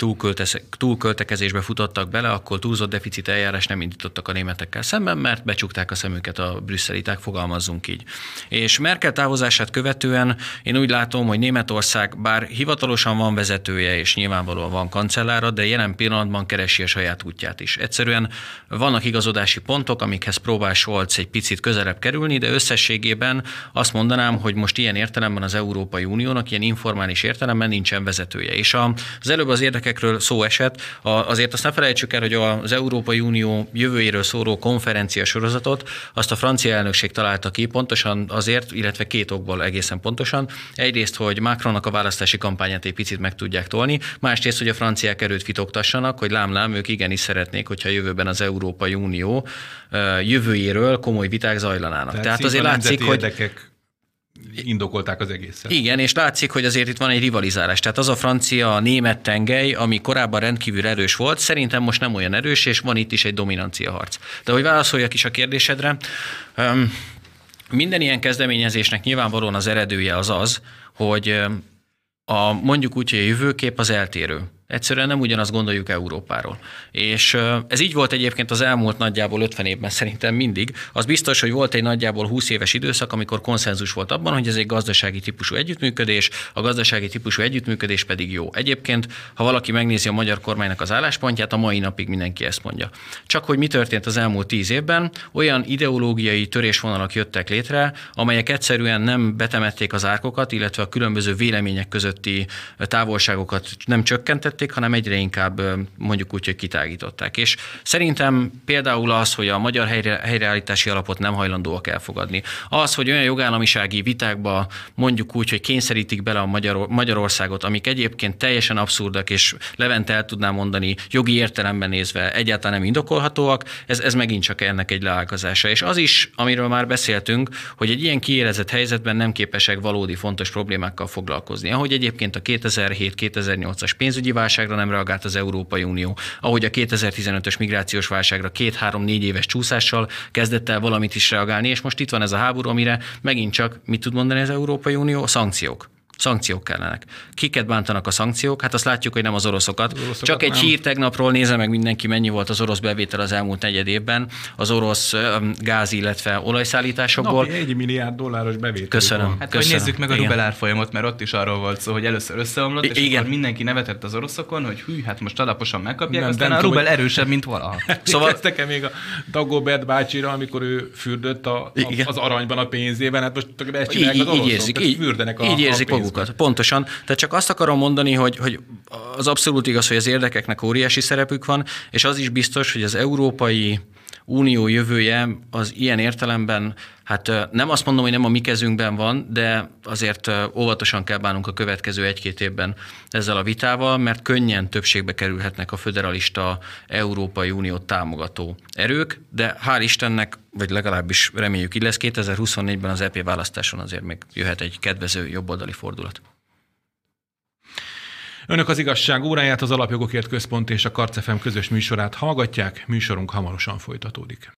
túlköltekezésbe futottak bele, akkor túlzott deficit eljárás nem indítottak a németekkel szemben, mert becsukták a szemüket a brüsszeliták, fogalmazzunk így. És Merkel távozását követően én úgy látom, hogy Németország bár hivatalosan van vezetője, és nyilvánvalóan van kancellára, de jelen pillanatban keresi a saját útját is. Egyszerűen vannak igazodási pontok, amikhez próbál Scholz egy picit közelebb kerülni, de összességében azt mondanám, hogy most ilyen értelemben az Európai Uniónak, ilyen informális értelemben nincsen vezetője. És az előbb az érdekekről szó esett, azért azt ne felejtsük el, hogy az Európai Unió jövőjéről szóló konferencia sorozatot azt a francia elnökség találta ki, pontosan az azért, illetve két okból egészen pontosan. Egyrészt, hogy Macronnak a választási kampányát egy picit meg tudják tolni, másrészt, hogy a franciák erőt fitoktassanak, hogy lám-lám, ők igenis szeretnék, hogyha jövőben az Európai Unió jövőjéről komoly viták zajlanának. Tehát, Tehát azért látszik, hogy érdekek indokolták az egészet. Igen, és látszik, hogy azért itt van egy rivalizálás. Tehát az a francia-német tengely, ami korábban rendkívül erős volt, szerintem most nem olyan erős, és van itt is egy dominancia harc. De hogy válaszoljak is a kérdésedre, minden ilyen kezdeményezésnek nyilvánvalóan az eredője az az, hogy a, mondjuk úgy, hogy a jövőkép az eltérő. Egyszerűen nem ugyanazt gondoljuk Európáról. És ez így volt egyébként az elmúlt nagyjából 50 évben szerintem mindig. Az biztos, hogy volt egy nagyjából 20 éves időszak, amikor konszenzus volt abban, hogy ez egy gazdasági típusú együttműködés, a gazdasági típusú együttműködés pedig jó. Egyébként, ha valaki megnézi a magyar kormánynak az álláspontját, a mai napig mindenki ezt mondja. Csak hogy mi történt az elmúlt 10 évben, olyan ideológiai törésvonalak jöttek létre, amelyek egyszerűen nem betemették az árkokat, illetve a különböző vélemények közötti távolságokat nem csökkentették, csökkentették, hanem egyre inkább mondjuk úgy, hogy kitágították. És szerintem például az, hogy a magyar helyre, helyreállítási alapot nem hajlandóak elfogadni. Az, hogy olyan jogállamisági vitákba mondjuk úgy, hogy kényszerítik bele a Magyar, Magyarországot, amik egyébként teljesen abszurdak, és Levent el tudná mondani jogi értelemben nézve egyáltalán nem indokolhatóak, ez, ez megint csak ennek egy leágazása. És az is, amiről már beszéltünk, hogy egy ilyen kiélezett helyzetben nem képesek valódi fontos problémákkal foglalkozni. Ahogy egyébként a 2007-2008-as pénzügyi válság válságra nem reagált az Európai Unió. Ahogy a 2015-ös migrációs válságra két-három-négy éves csúszással kezdett el valamit is reagálni, és most itt van ez a háború, amire megint csak mit tud mondani az Európai Unió? A szankciók. Szankciók kellenek. Kiket bántanak a szankciók? Hát azt látjuk, hogy nem az oroszokat. Az oroszokat Csak egy nem. hír tegnapról nézze meg mindenki, mennyi volt az orosz bevétel az elmúlt negyed évben, az orosz gáz, illetve olajszállításokból. Napi egy milliárd dolláros bevétel. Köszönöm. Hát Köszönöm. hogy nézzük meg a rubel árfolyamot, mert ott is arról volt szó, hogy először összeomlott, és Igen. akkor mindenki nevetett az oroszokon, hogy hű, hát most alaposan megkapják, nem, aztán nem a rubel tudom, erősebb, mint valaha. szóval kezdtek még a Dagobert bácsira, amikor ő fürdött a, a, az aranyban a pénzében, hát most így, így, így érzik, így, fürdenek a, így érzik a magukat. Pontosan. Tehát csak azt akarom mondani, hogy, hogy az abszolút igaz, hogy az érdekeknek óriási szerepük van, és az is biztos, hogy az európai unió jövője az ilyen értelemben, hát nem azt mondom, hogy nem a mi kezünkben van, de azért óvatosan kell bánunk a következő egy-két évben ezzel a vitával, mert könnyen többségbe kerülhetnek a föderalista Európai Uniót támogató erők, de hál' Istennek, vagy legalábbis reméljük így lesz, 2024-ben az EP választáson azért még jöhet egy kedvező jobboldali fordulat. Önök az igazság óráját, az Alapjogokért Központ és a Karcefem közös műsorát hallgatják, műsorunk hamarosan folytatódik.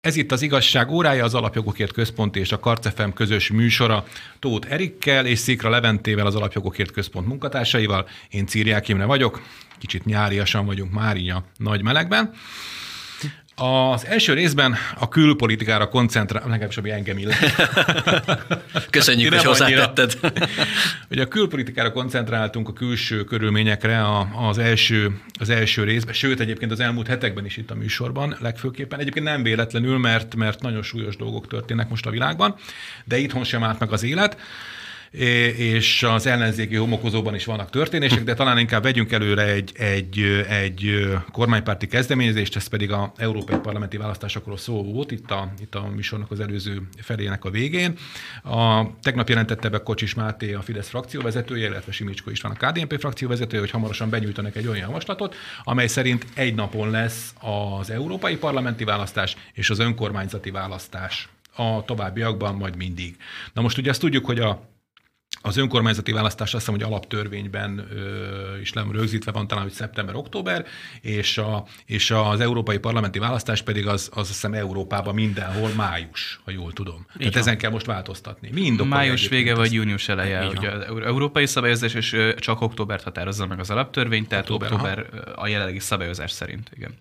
Ez itt az igazság órája, az Alapjogokért Központ és a Karcefem közös műsora Tóth Erikkel és Szikra Leventével, az Alapjogokért Központ munkatársaival. Én Círiák Imre vagyok, kicsit nyáriasan vagyunk már így a nagy melegben. Az első részben a külpolitikára koncentrál, legalábbis ami engem illet. Köszönjük, hogy hozzátetted. Ugye a külpolitikára koncentráltunk a külső körülményekre az első, az első részben, sőt egyébként az elmúlt hetekben is itt a műsorban legfőképpen. Egyébként nem véletlenül, mert, mert nagyon súlyos dolgok történnek most a világban, de itthon sem állt meg az élet és az ellenzéki homokozóban is vannak történések, de talán inkább vegyünk előre egy, egy, egy kormánypárti kezdeményezést, ez pedig a európai parlamenti választásokról szó volt itt a, itt a műsornak az előző felének a végén. A, tegnap jelentette be Kocsis Máté, a Fidesz frakcióvezetője, illetve Simicsko van a KDNP frakcióvezetője, hogy hamarosan benyújtanak egy olyan javaslatot, amely szerint egy napon lesz az európai parlamenti választás és az önkormányzati választás a továbbiakban majd mindig. Na most ugye azt tudjuk, hogy a az önkormányzati választás azt hiszem, hogy alaptörvényben ö, is nem rögzítve van talán, hogy szeptember-október, és, a, és az európai parlamenti választás pedig az, az azt hiszem Európában mindenhol május, ha jól tudom. Így Tehát van. ezen kell most változtatni. Mind Május vége vagy június eleje. Ugye az európai szabályozás, és csak októbert határozza meg az alaptörvény, tehát október, október a jelenlegi szabályozás szerint. Igen.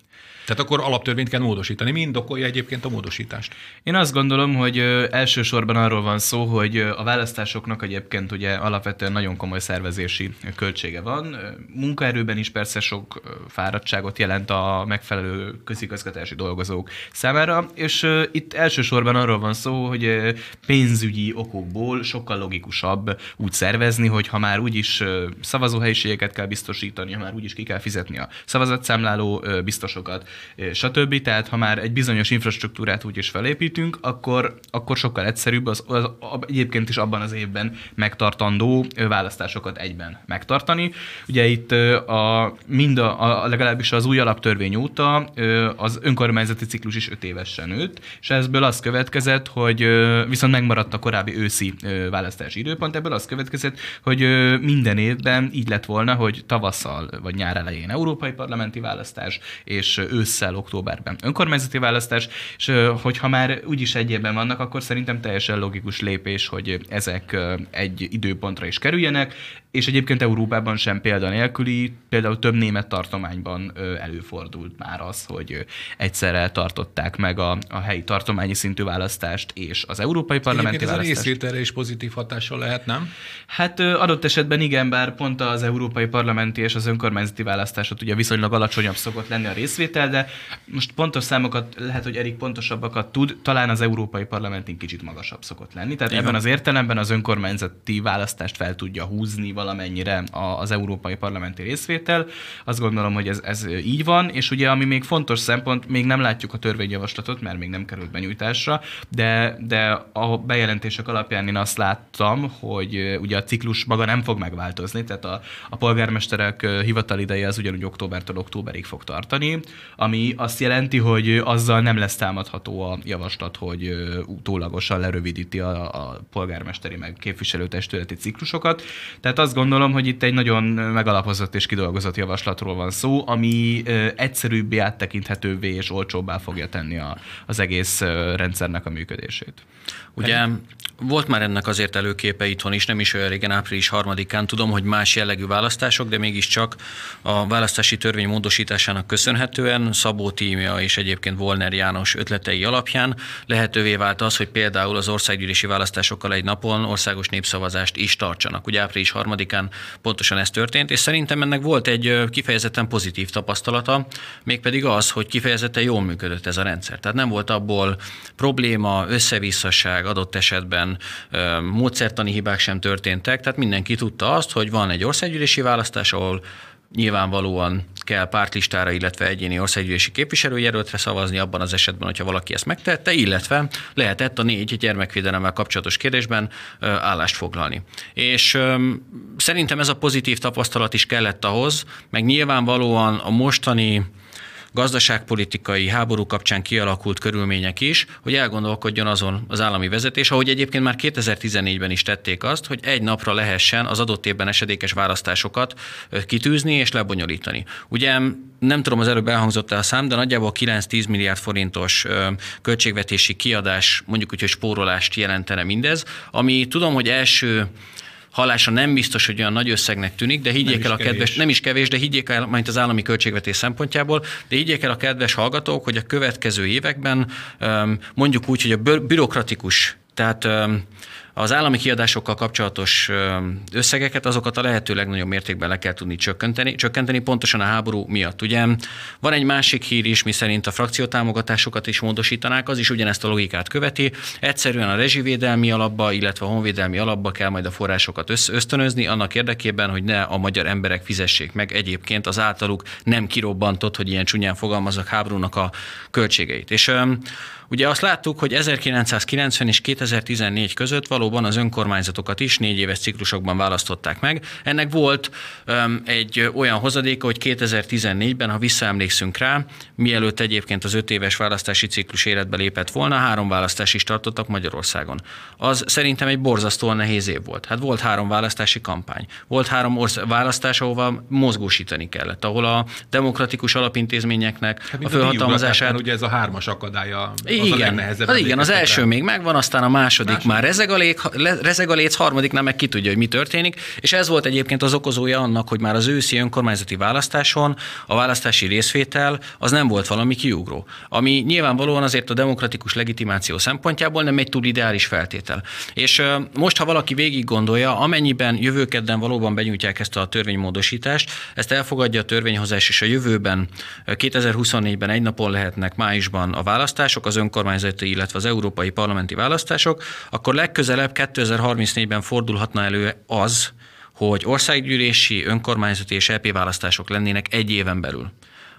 Tehát akkor alaptörvényt kell módosítani. Mind okolja egyébként a módosítást. Én azt gondolom, hogy elsősorban arról van szó, hogy a választásoknak egyébként ugye alapvetően nagyon komoly szervezési költsége van. Munkaerőben is persze sok fáradtságot jelent a megfelelő közigazgatási dolgozók számára, és itt elsősorban arról van szó, hogy pénzügyi okokból sokkal logikusabb úgy szervezni, hogy ha már úgyis szavazóhelyiségeket kell biztosítani, ha már úgyis ki kell fizetni a szavazatszámláló biztosokat, stb. Tehát ha már egy bizonyos infrastruktúrát úgy is felépítünk, akkor, akkor sokkal egyszerűbb az, az, az, egyébként is abban az évben megtartandó választásokat egyben megtartani. Ugye itt a, mind a, a legalábbis az új alaptörvény óta az önkormányzati ciklus is öt évesen nőtt, és ebből az következett, hogy viszont megmaradt a korábbi őszi választási időpont, ebből az következett, hogy minden évben így lett volna, hogy tavasszal vagy nyár elején európai parlamenti választás, és ősszel, októberben önkormányzati választás, és hogyha már úgyis egy évben vannak, akkor szerintem teljesen logikus lépés, hogy ezek egy időpontra is kerüljenek, és egyébként Európában sem példa nélküli, például több német tartományban előfordult már az, hogy egyszerre tartották meg a, a helyi tartományi szintű választást és az európai parlamenti egyébként választást. ez a részvételre is pozitív hatással lehet, nem? Hát adott esetben igen, bár pont az európai parlamenti és az önkormányzati választásot ugye viszonylag alacsonyabb szokott lenni a részvétel, de most pontos számokat, lehet, hogy Erik pontosabbakat tud, talán az európai parlamentin kicsit magasabb szokott lenni. Tehát igen. ebben az értelemben az önkormányzati választást fel tudja húzni valamennyire az európai parlamenti részvétel. Azt gondolom, hogy ez, ez így van, és ugye ami még fontos szempont, még nem látjuk a törvényjavaslatot, mert még nem került benyújtásra, de, de a bejelentések alapján én azt láttam, hogy ugye a ciklus maga nem fog megváltozni, tehát a, a polgármesterek hivatalideje az ugyanúgy októbertől októberig fog tartani, ami azt jelenti, hogy azzal nem lesz támadható a javaslat, hogy utólagosan lerövidíti a, a polgármesteri meg képviselőtestületi ciklusokat. Tehát azt gondolom, hogy itt egy nagyon megalapozott és kidolgozott javaslatról van szó, ami egyszerűbbé, áttekinthetővé és olcsóbbá fogja tenni a, az egész rendszernek a működését. Ugye volt már ennek azért előképe itthon is, nem is olyan régen, április harmadikán. Tudom, hogy más jellegű választások, de mégiscsak a választási törvény módosításának köszönhetően Szabó tímja és egyébként Volner János ötletei alapján lehetővé vált az, hogy például az országgyűlési választásokkal egy napon országos népszavazást is tartsanak. Ugye április harmadikán pontosan ez történt, és szerintem ennek volt egy kifejezetten pozitív tapasztalata, mégpedig az, hogy kifejezetten jól működött ez a rendszer. Tehát nem volt abból probléma, összevisszaság adott esetben módszertani hibák sem történtek, tehát mindenki tudta azt, hogy van egy országgyűlési választás, ahol nyilvánvalóan kell pártlistára, illetve egyéni országgyűlési képviselőjelöltre szavazni abban az esetben, hogyha valaki ezt megtette, illetve lehetett a négy gyermekvédelemmel kapcsolatos kérdésben állást foglalni. És szerintem ez a pozitív tapasztalat is kellett ahhoz, meg nyilvánvalóan a mostani gazdaságpolitikai háború kapcsán kialakult körülmények is, hogy elgondolkodjon azon az állami vezetés, ahogy egyébként már 2014-ben is tették azt, hogy egy napra lehessen az adott évben esedékes választásokat kitűzni és lebonyolítani. Ugye nem tudom, az előbb elhangzott el a szám, de nagyjából 9-10 milliárd forintos költségvetési kiadás, mondjuk úgy, hogy spórolást jelentene mindez, ami tudom, hogy első halása nem biztos, hogy olyan nagy összegnek tűnik, de higgyék nem el a kedves, kevés. nem is kevés, de higgyék el, majd az állami költségvetés szempontjából, de higgyék el a kedves hallgatók, hogy a következő években mondjuk úgy, hogy a bürokratikus tehát az állami kiadásokkal kapcsolatos összegeket, azokat a lehető legnagyobb mértékben le kell tudni csökkenteni, csökkenteni pontosan a háború miatt. Ugye van egy másik hír is, mi szerint a frakciótámogatásokat is módosítanák, az is ugyanezt a logikát követi. Egyszerűen a rezsivédelmi alapba, illetve a honvédelmi alapba kell majd a forrásokat ösztönözni, annak érdekében, hogy ne a magyar emberek fizessék meg egyébként az általuk nem kirobbantott, hogy ilyen csúnyán fogalmazok, háborúnak a költségeit. És Ugye azt láttuk, hogy 1990 és 2014 között valóban az önkormányzatokat is négy éves ciklusokban választották meg. Ennek volt um, egy olyan hozadéka, hogy 2014-ben, ha visszaemlékszünk rá, mielőtt egyébként az öt éves választási ciklus életbe lépett volna, három választás is tartottak Magyarországon. Az szerintem egy borzasztóan nehéz év volt. Hát volt három választási kampány. Volt három orsz- választás, ahova mozgósítani kellett, ahol a demokratikus alapintézményeknek hát, a fölhatalmazását... ugye ez a hármas akadálya igen, az, igen, az első rá. még megvan, aztán a második, második. már rezeg a, lég, rezeg a léc, harmadiknál meg ki tudja, hogy mi történik, és ez volt egyébként az okozója annak, hogy már az őszi önkormányzati választáson a választási részvétel az nem volt valami kiugró, ami nyilvánvalóan azért a demokratikus legitimáció szempontjából nem egy túl ideális feltétel. És most, ha valaki végig gondolja, amennyiben jövőkedden valóban benyújtják ezt a törvénymódosítást, ezt elfogadja a törvényhozás, és a jövőben 2024-ben egy napon lehetnek májusban a választások, az önkormányzati, illetve az európai parlamenti választások, akkor legközelebb 2034-ben fordulhatna elő az, hogy országgyűlési, önkormányzati és EP választások lennének egy éven belül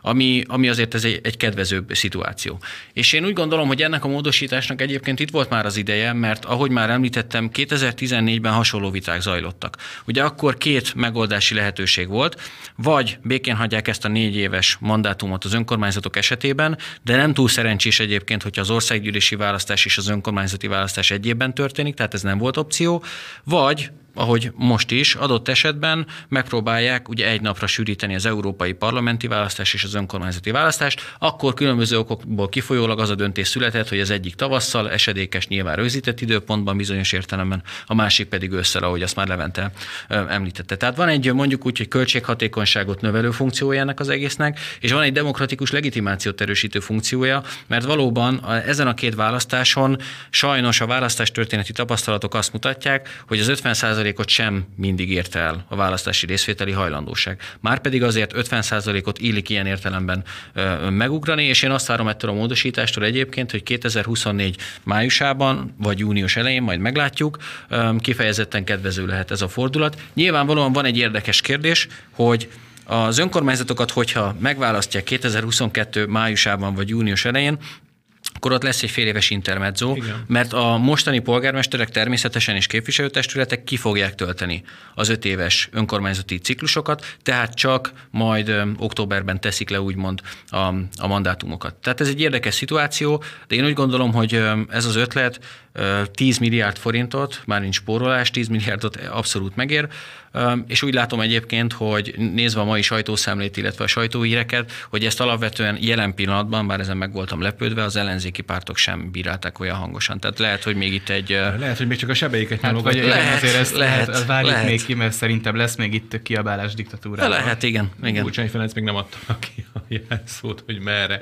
ami, ami azért ez egy, egy kedvezőbb szituáció. És én úgy gondolom, hogy ennek a módosításnak egyébként itt volt már az ideje, mert ahogy már említettem, 2014-ben hasonló viták zajlottak. Ugye akkor két megoldási lehetőség volt, vagy békén hagyják ezt a négy éves mandátumot az önkormányzatok esetében, de nem túl szerencsés egyébként, hogyha az országgyűlési választás és az önkormányzati választás egy évben történik, tehát ez nem volt opció, vagy ahogy most is, adott esetben megpróbálják ugye egy napra sűríteni az európai parlamenti választás és az önkormányzati választást, akkor különböző okokból kifolyólag az a döntés született, hogy az egyik tavasszal, esedékes nyilván rögzített időpontban bizonyos értelemben, a másik pedig ősszel, ahogy azt már Levente említette. Tehát van egy mondjuk úgy, hogy költséghatékonyságot növelő funkciója ennek az egésznek, és van egy demokratikus legitimációt erősítő funkciója, mert valóban ezen a két választáson sajnos a választás történeti tapasztalatok azt mutatják, hogy az 50 50%-ot sem mindig érte el a választási részvételi hajlandóság. Márpedig azért 50%-ot illik ilyen értelemben megugrani, és én azt várom ettől a módosítástól egyébként, hogy 2024 májusában vagy június elején majd meglátjuk, kifejezetten kedvező lehet ez a fordulat. Nyilvánvalóan van egy érdekes kérdés, hogy az önkormányzatokat, hogyha megválasztják 2022 májusában vagy június elején, akkor ott lesz egy fél éves intermezzo, Igen. mert a mostani polgármesterek természetesen és képviselőtestületek ki fogják tölteni az öt éves önkormányzati ciklusokat, tehát csak majd ö, októberben teszik le úgymond a, a mandátumokat. Tehát ez egy érdekes szituáció, de én úgy gondolom, hogy ö, ez az ötlet 10 milliárd forintot, már nincs spórolás, 10 milliárdot abszolút megér, És úgy látom egyébként, hogy nézve a mai sajtószemlét, illetve a sajtóhíreket, hogy ezt alapvetően jelen pillanatban, bár ezen meg voltam lepődve, az ellenzéki pártok sem bírálták olyan hangosan. Tehát lehet, hogy még itt egy... Lehet, hogy még csak a sebeiket hát, vagy lehet, azért ezt lehet, lehet, várjuk lehet. még ki, mert szerintem lesz még itt kiabálás diktatúra. Lehet, igen. igen. Gyurcsány Ferenc még nem adta ki a jelszót, hogy merre,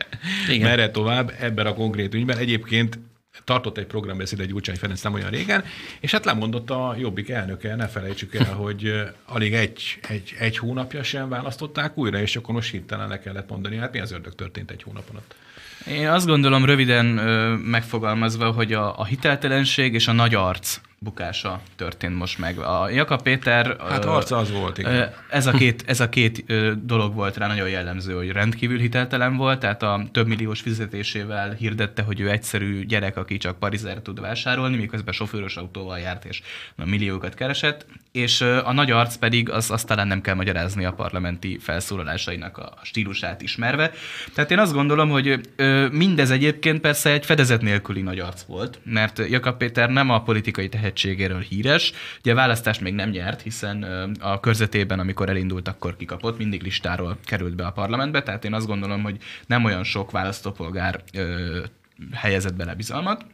igen. merre tovább ebben a konkrét ügyben. Egyébként tartott egy programbeszédet Gyurcsány Ferenc nem olyan régen, és hát lemondott a Jobbik elnöke, ne felejtsük el, hogy alig egy, egy, egy hónapja sem választották újra, és akkor most hirtelen le kellett mondani, hát mi az ördög történt egy hónap alatt. Én azt gondolom röviden ö, megfogalmazva, hogy a, a hiteltelenség és a nagy arc bukása történt most meg. A Jakab Péter... Hát arca az volt, igen. Ez a két, ez a két dolog volt rá nagyon jellemző, hogy rendkívül hiteltelen volt, tehát a több milliós fizetésével hirdette, hogy ő egyszerű gyerek, aki csak Parizer tud vásárolni, miközben sofőrös autóval járt és milliókat keresett, és a nagy arc pedig, az, azt talán nem kell magyarázni a parlamenti felszólalásainak a stílusát ismerve. Tehát én azt gondolom, hogy mindez egyébként persze egy fedezet nélküli nagy arc volt, mert Jakab Péter nem a politikai tehetségével tehetségéről híres. Ugye a választást még nem nyert, hiszen a körzetében, amikor elindult, akkor kikapott, mindig listáról került be a parlamentbe, tehát én azt gondolom, hogy nem olyan sok választópolgár helyezett bele bizalmat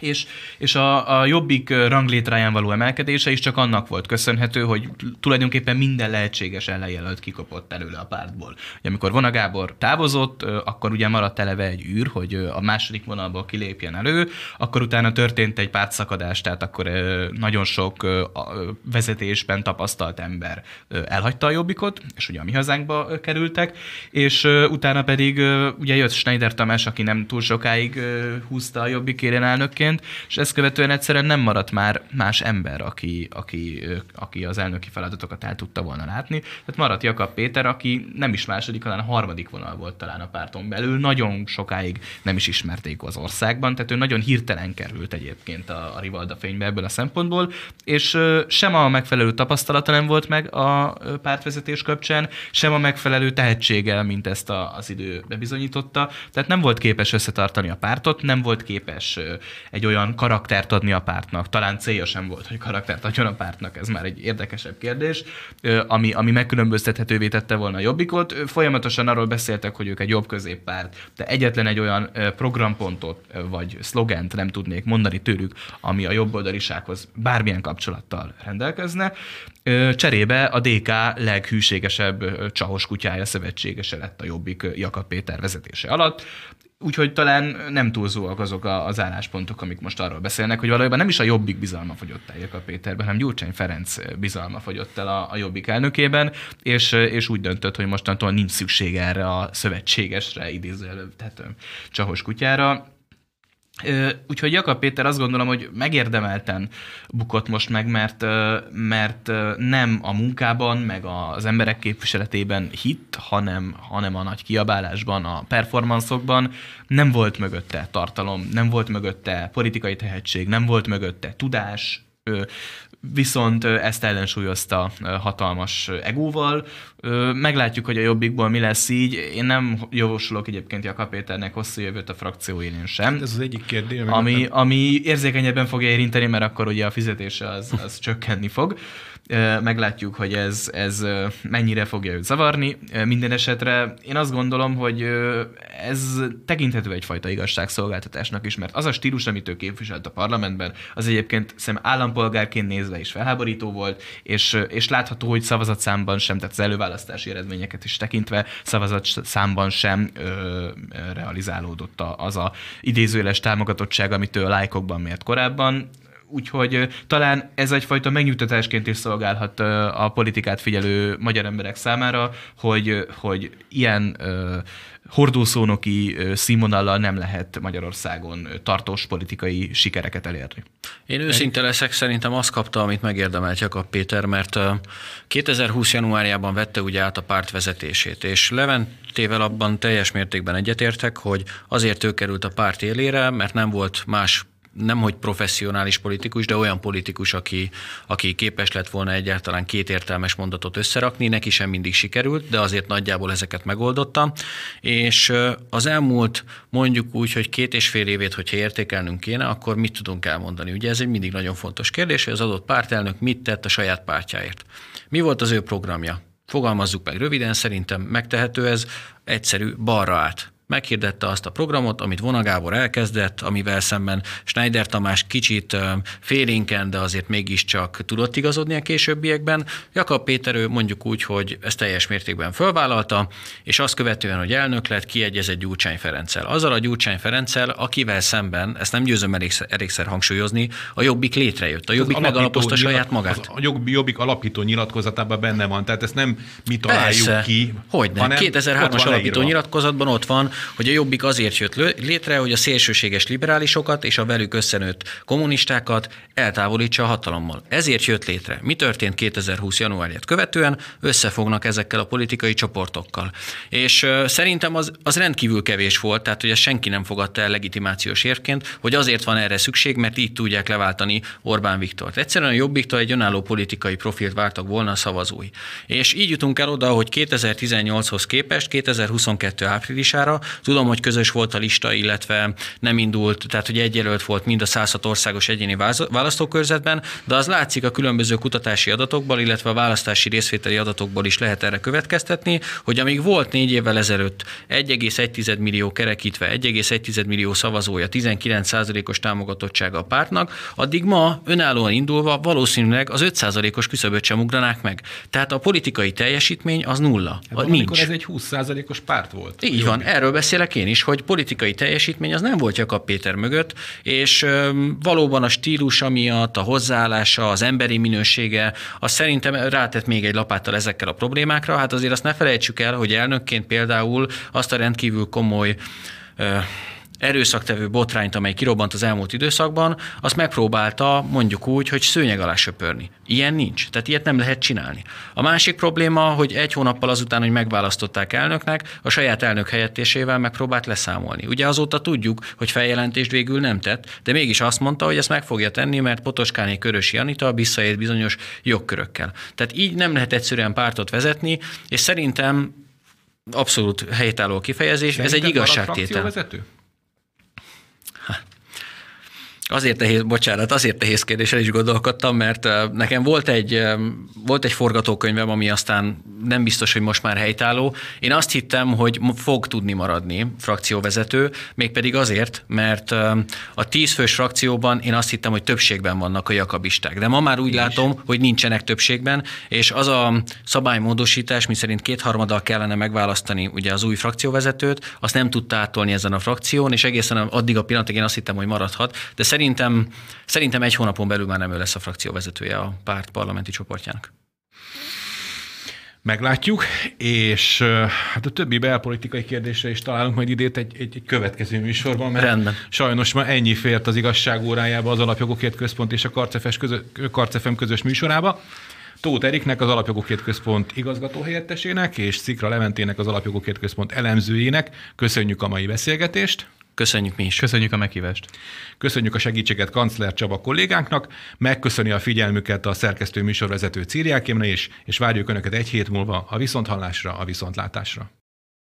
és, és a, a jobbik ranglétráján való emelkedése is csak annak volt köszönhető, hogy tulajdonképpen minden lehetséges ellenjelölt kikopott előle a pártból. Ugye, amikor Vona Gábor távozott, akkor ugye maradt eleve egy űr, hogy a második vonalból kilépjen elő, akkor utána történt egy pártszakadás, tehát akkor nagyon sok vezetésben tapasztalt ember elhagyta a jobbikot, és ugye a mi hazánkba kerültek, és utána pedig ugye jött Schneider Tamás, aki nem túl sokáig húzta a jobbik elnökként, egyébként, és ezt követően egyszerűen nem maradt már más ember, aki, aki, aki az elnöki feladatokat el tudta volna látni. Tehát maradt Jakab Péter, aki nem is második, hanem a harmadik vonal volt talán a párton belül. Nagyon sokáig nem is ismerték az országban, tehát ő nagyon hirtelen került egyébként a, a Rivalda fénybe ebből a szempontból, és sem a megfelelő tapasztalata nem volt meg a pártvezetés kapcsán, sem a megfelelő tehetsége, mint ezt a, az idő bebizonyította. Tehát nem volt képes összetartani a pártot, nem volt képes egy olyan karaktert adni a pártnak. Talán célja sem volt, hogy karaktert adjon a pártnak, ez már egy érdekesebb kérdés, ami, ami megkülönböztethetővé tette volna a jobbikot. Folyamatosan arról beszéltek, hogy ők egy jobb középpárt, de egyetlen egy olyan programpontot vagy szlogent nem tudnék mondani tőlük, ami a jobboldalisághoz bármilyen kapcsolattal rendelkezne. Cserébe a DK leghűségesebb csahos kutyája szövetségese lett a Jobbik Jakab Péter vezetése alatt. Úgyhogy talán nem túlzóak azok az álláspontok, amik most arról beszélnek, hogy valójában nem is a Jobbik bizalma fogyott el Jakab Péterben, hanem Gyurcsány Ferenc bizalma fogyott el a, a Jobbik elnökében, és, és úgy döntött, hogy mostantól nincs szükség erre a szövetségesre, idézőjelő, tehát csahos kutyára. Úgyhogy Jakab Péter azt gondolom, hogy megérdemelten bukott most meg, mert, mert nem a munkában, meg az emberek képviseletében hit, hanem, hanem a nagy kiabálásban, a performanszokban. Nem volt mögötte tartalom, nem volt mögötte politikai tehetség, nem volt mögötte tudás, viszont ezt ellensúlyozta hatalmas egóval. Meglátjuk, hogy a jobbikból mi lesz így. Én nem jósolok egyébként a Péternek hosszú jövőt a frakció élén sem. Ez az egyik kérdés. Ami, ami érzékenyebben fogja érinteni, mert akkor ugye a fizetése az, az csökkenni fog. Meglátjuk, hogy ez, ez mennyire fogja őt zavarni. Minden esetre én azt gondolom, hogy ez tekinthető egyfajta igazságszolgáltatásnak is, mert az a stílus, amit ő képviselt a parlamentben, az egyébként szem állampolgárként nézve is felháborító volt, és, és látható, hogy szavazatszámban sem, tehát az előválasztási eredményeket is tekintve szavazatszámban sem ö, realizálódott az a idézőjeles támogatottság, amit ő a lájkokban mért korábban úgyhogy talán ez egyfajta megnyugtatásként is szolgálhat a politikát figyelő magyar emberek számára, hogy, hogy ilyen hordószónoki színvonallal nem lehet Magyarországon tartós politikai sikereket elérni. Én őszinte leszek, szerintem azt kapta, amit megérdemelt Jakab Péter, mert 2020. januárjában vette ugye át a párt vezetését, és Leventével abban teljes mértékben egyetértek, hogy azért ő került a párt élére, mert nem volt más nem hogy professzionális politikus, de olyan politikus, aki, aki képes lett volna egyáltalán két értelmes mondatot összerakni, neki sem mindig sikerült, de azért nagyjából ezeket megoldotta, és az elmúlt mondjuk úgy, hogy két és fél évét, hogyha értékelnünk kéne, akkor mit tudunk elmondani? Ugye ez egy mindig nagyon fontos kérdés, hogy az adott pártelnök mit tett a saját pártjáért. Mi volt az ő programja? Fogalmazzuk meg röviden, szerintem megtehető ez, egyszerű, balra át meghirdette azt a programot, amit Vona Gábor elkezdett, amivel szemben Schneider Tamás kicsit félénken, de azért mégiscsak tudott igazodni a későbbiekben. Jakab Péter ő mondjuk úgy, hogy ezt teljes mértékben fölvállalta, és azt követően, hogy elnök lett, kiegyezett Gyurcsány Ferenccel. Azzal a Gyurcsány Ferenccel, akivel szemben, ezt nem győzöm elégszer, elégszer hangsúlyozni, a Jobbik létrejött. A Jobbik az megalapozta nyilat, saját magát. Az, a Jobbik alapító nyilatkozatában benne van, tehát ezt nem mi találjuk Persze. ki. Hogy nem? 2003-as alapító nyilatkozatban ott van, hogy a Jobbik azért jött létre, hogy a szélsőséges liberálisokat és a velük összenőtt kommunistákat eltávolítsa a hatalommal. Ezért jött létre. Mi történt 2020. januárját követően? Összefognak ezekkel a politikai csoportokkal. És szerintem az, az rendkívül kevés volt, tehát hogy ezt senki nem fogadta el legitimációs érként, hogy azért van erre szükség, mert így tudják leváltani Orbán Viktort. Egyszerűen a Jobbiktól egy önálló politikai profilt vártak volna a szavazói. És így jutunk el oda, hogy 2018-hoz képest 2022 áprilisára Tudom, hogy közös volt a lista, illetve nem indult, tehát hogy egy jelölt volt mind a 106 országos egyéni választókörzetben, de az látszik a különböző kutatási adatokból, illetve a választási részvételi adatokból is lehet erre következtetni, hogy amíg volt négy évvel ezelőtt 1,1 millió kerekítve, 1,1 millió szavazója, 19%-os támogatottsága a pártnak, addig ma önállóan indulva valószínűleg az 5%-os küszöböt sem ugranák meg. Tehát a politikai teljesítmény az nulla. Hát Nincs. ez egy 20%-os párt volt. Így van, erről beszélek én is, hogy politikai teljesítmény az nem volt Jakab Péter mögött, és valóban a stílusa miatt, a hozzáállása, az emberi minősége, az szerintem rátett még egy lapáttal ezekkel a problémákra. Hát azért azt ne felejtsük el, hogy elnökként például azt a rendkívül komoly erőszaktevő botrányt, amely kirobbant az elmúlt időszakban, azt megpróbálta mondjuk úgy, hogy szőnyeg alá söpörni. Ilyen nincs, tehát ilyet nem lehet csinálni. A másik probléma, hogy egy hónappal azután, hogy megválasztották elnöknek, a saját elnök helyettésével megpróbált leszámolni. Ugye azóta tudjuk, hogy feljelentést végül nem tett, de mégis azt mondta, hogy ezt meg fogja tenni, mert Potoskáné Körösi Anita visszaért bizonyos jogkörökkel. Tehát így nem lehet egyszerűen pártot vezetni, és szerintem abszolút helytálló kifejezés, Szerinted ez egy igazságtétel. Vezető? Azért nehéz, bocsánat, azért nehéz kérdéssel is gondolkodtam, mert nekem volt egy, volt egy forgatókönyvem, ami aztán nem biztos, hogy most már helytálló. Én azt hittem, hogy fog tudni maradni frakcióvezető, mégpedig azért, mert a tízfős frakcióban én azt hittem, hogy többségben vannak a jakabisták. De ma már úgy látom, hogy nincsenek többségben, és az a szabálymódosítás, mi szerint kétharmaddal kellene megválasztani ugye az új frakcióvezetőt, azt nem tudta átolni ezen a frakción, és egészen addig a pillanatig én azt hittem, hogy maradhat, de szerintem, szerintem egy hónapon belül már nem ő lesz a frakció vezetője a párt parlamenti csoportjának. Meglátjuk, és hát a többi belpolitikai kérdésre is találunk majd idét egy, egy, egy következő műsorban, mert Rendben. sajnos ma ennyi fért az igazság órájába az Alapjogokért Központ és a Karcefes közö, Karcefem közös műsorába. Tóth Eriknek, az Alapjogokért Központ igazgatóhelyettesének, és Szikra Leventének, az Alapjogokért Központ elemzőjének köszönjük a mai beszélgetést. Köszönjük mi is. Köszönjük a meghívást. Köszönjük a segítséget Kancler Csaba kollégánknak, megköszöni a figyelmüket a szerkesztő műsorvezető Círiák és, és várjuk Önöket egy hét múlva a Viszonthallásra, a Viszontlátásra.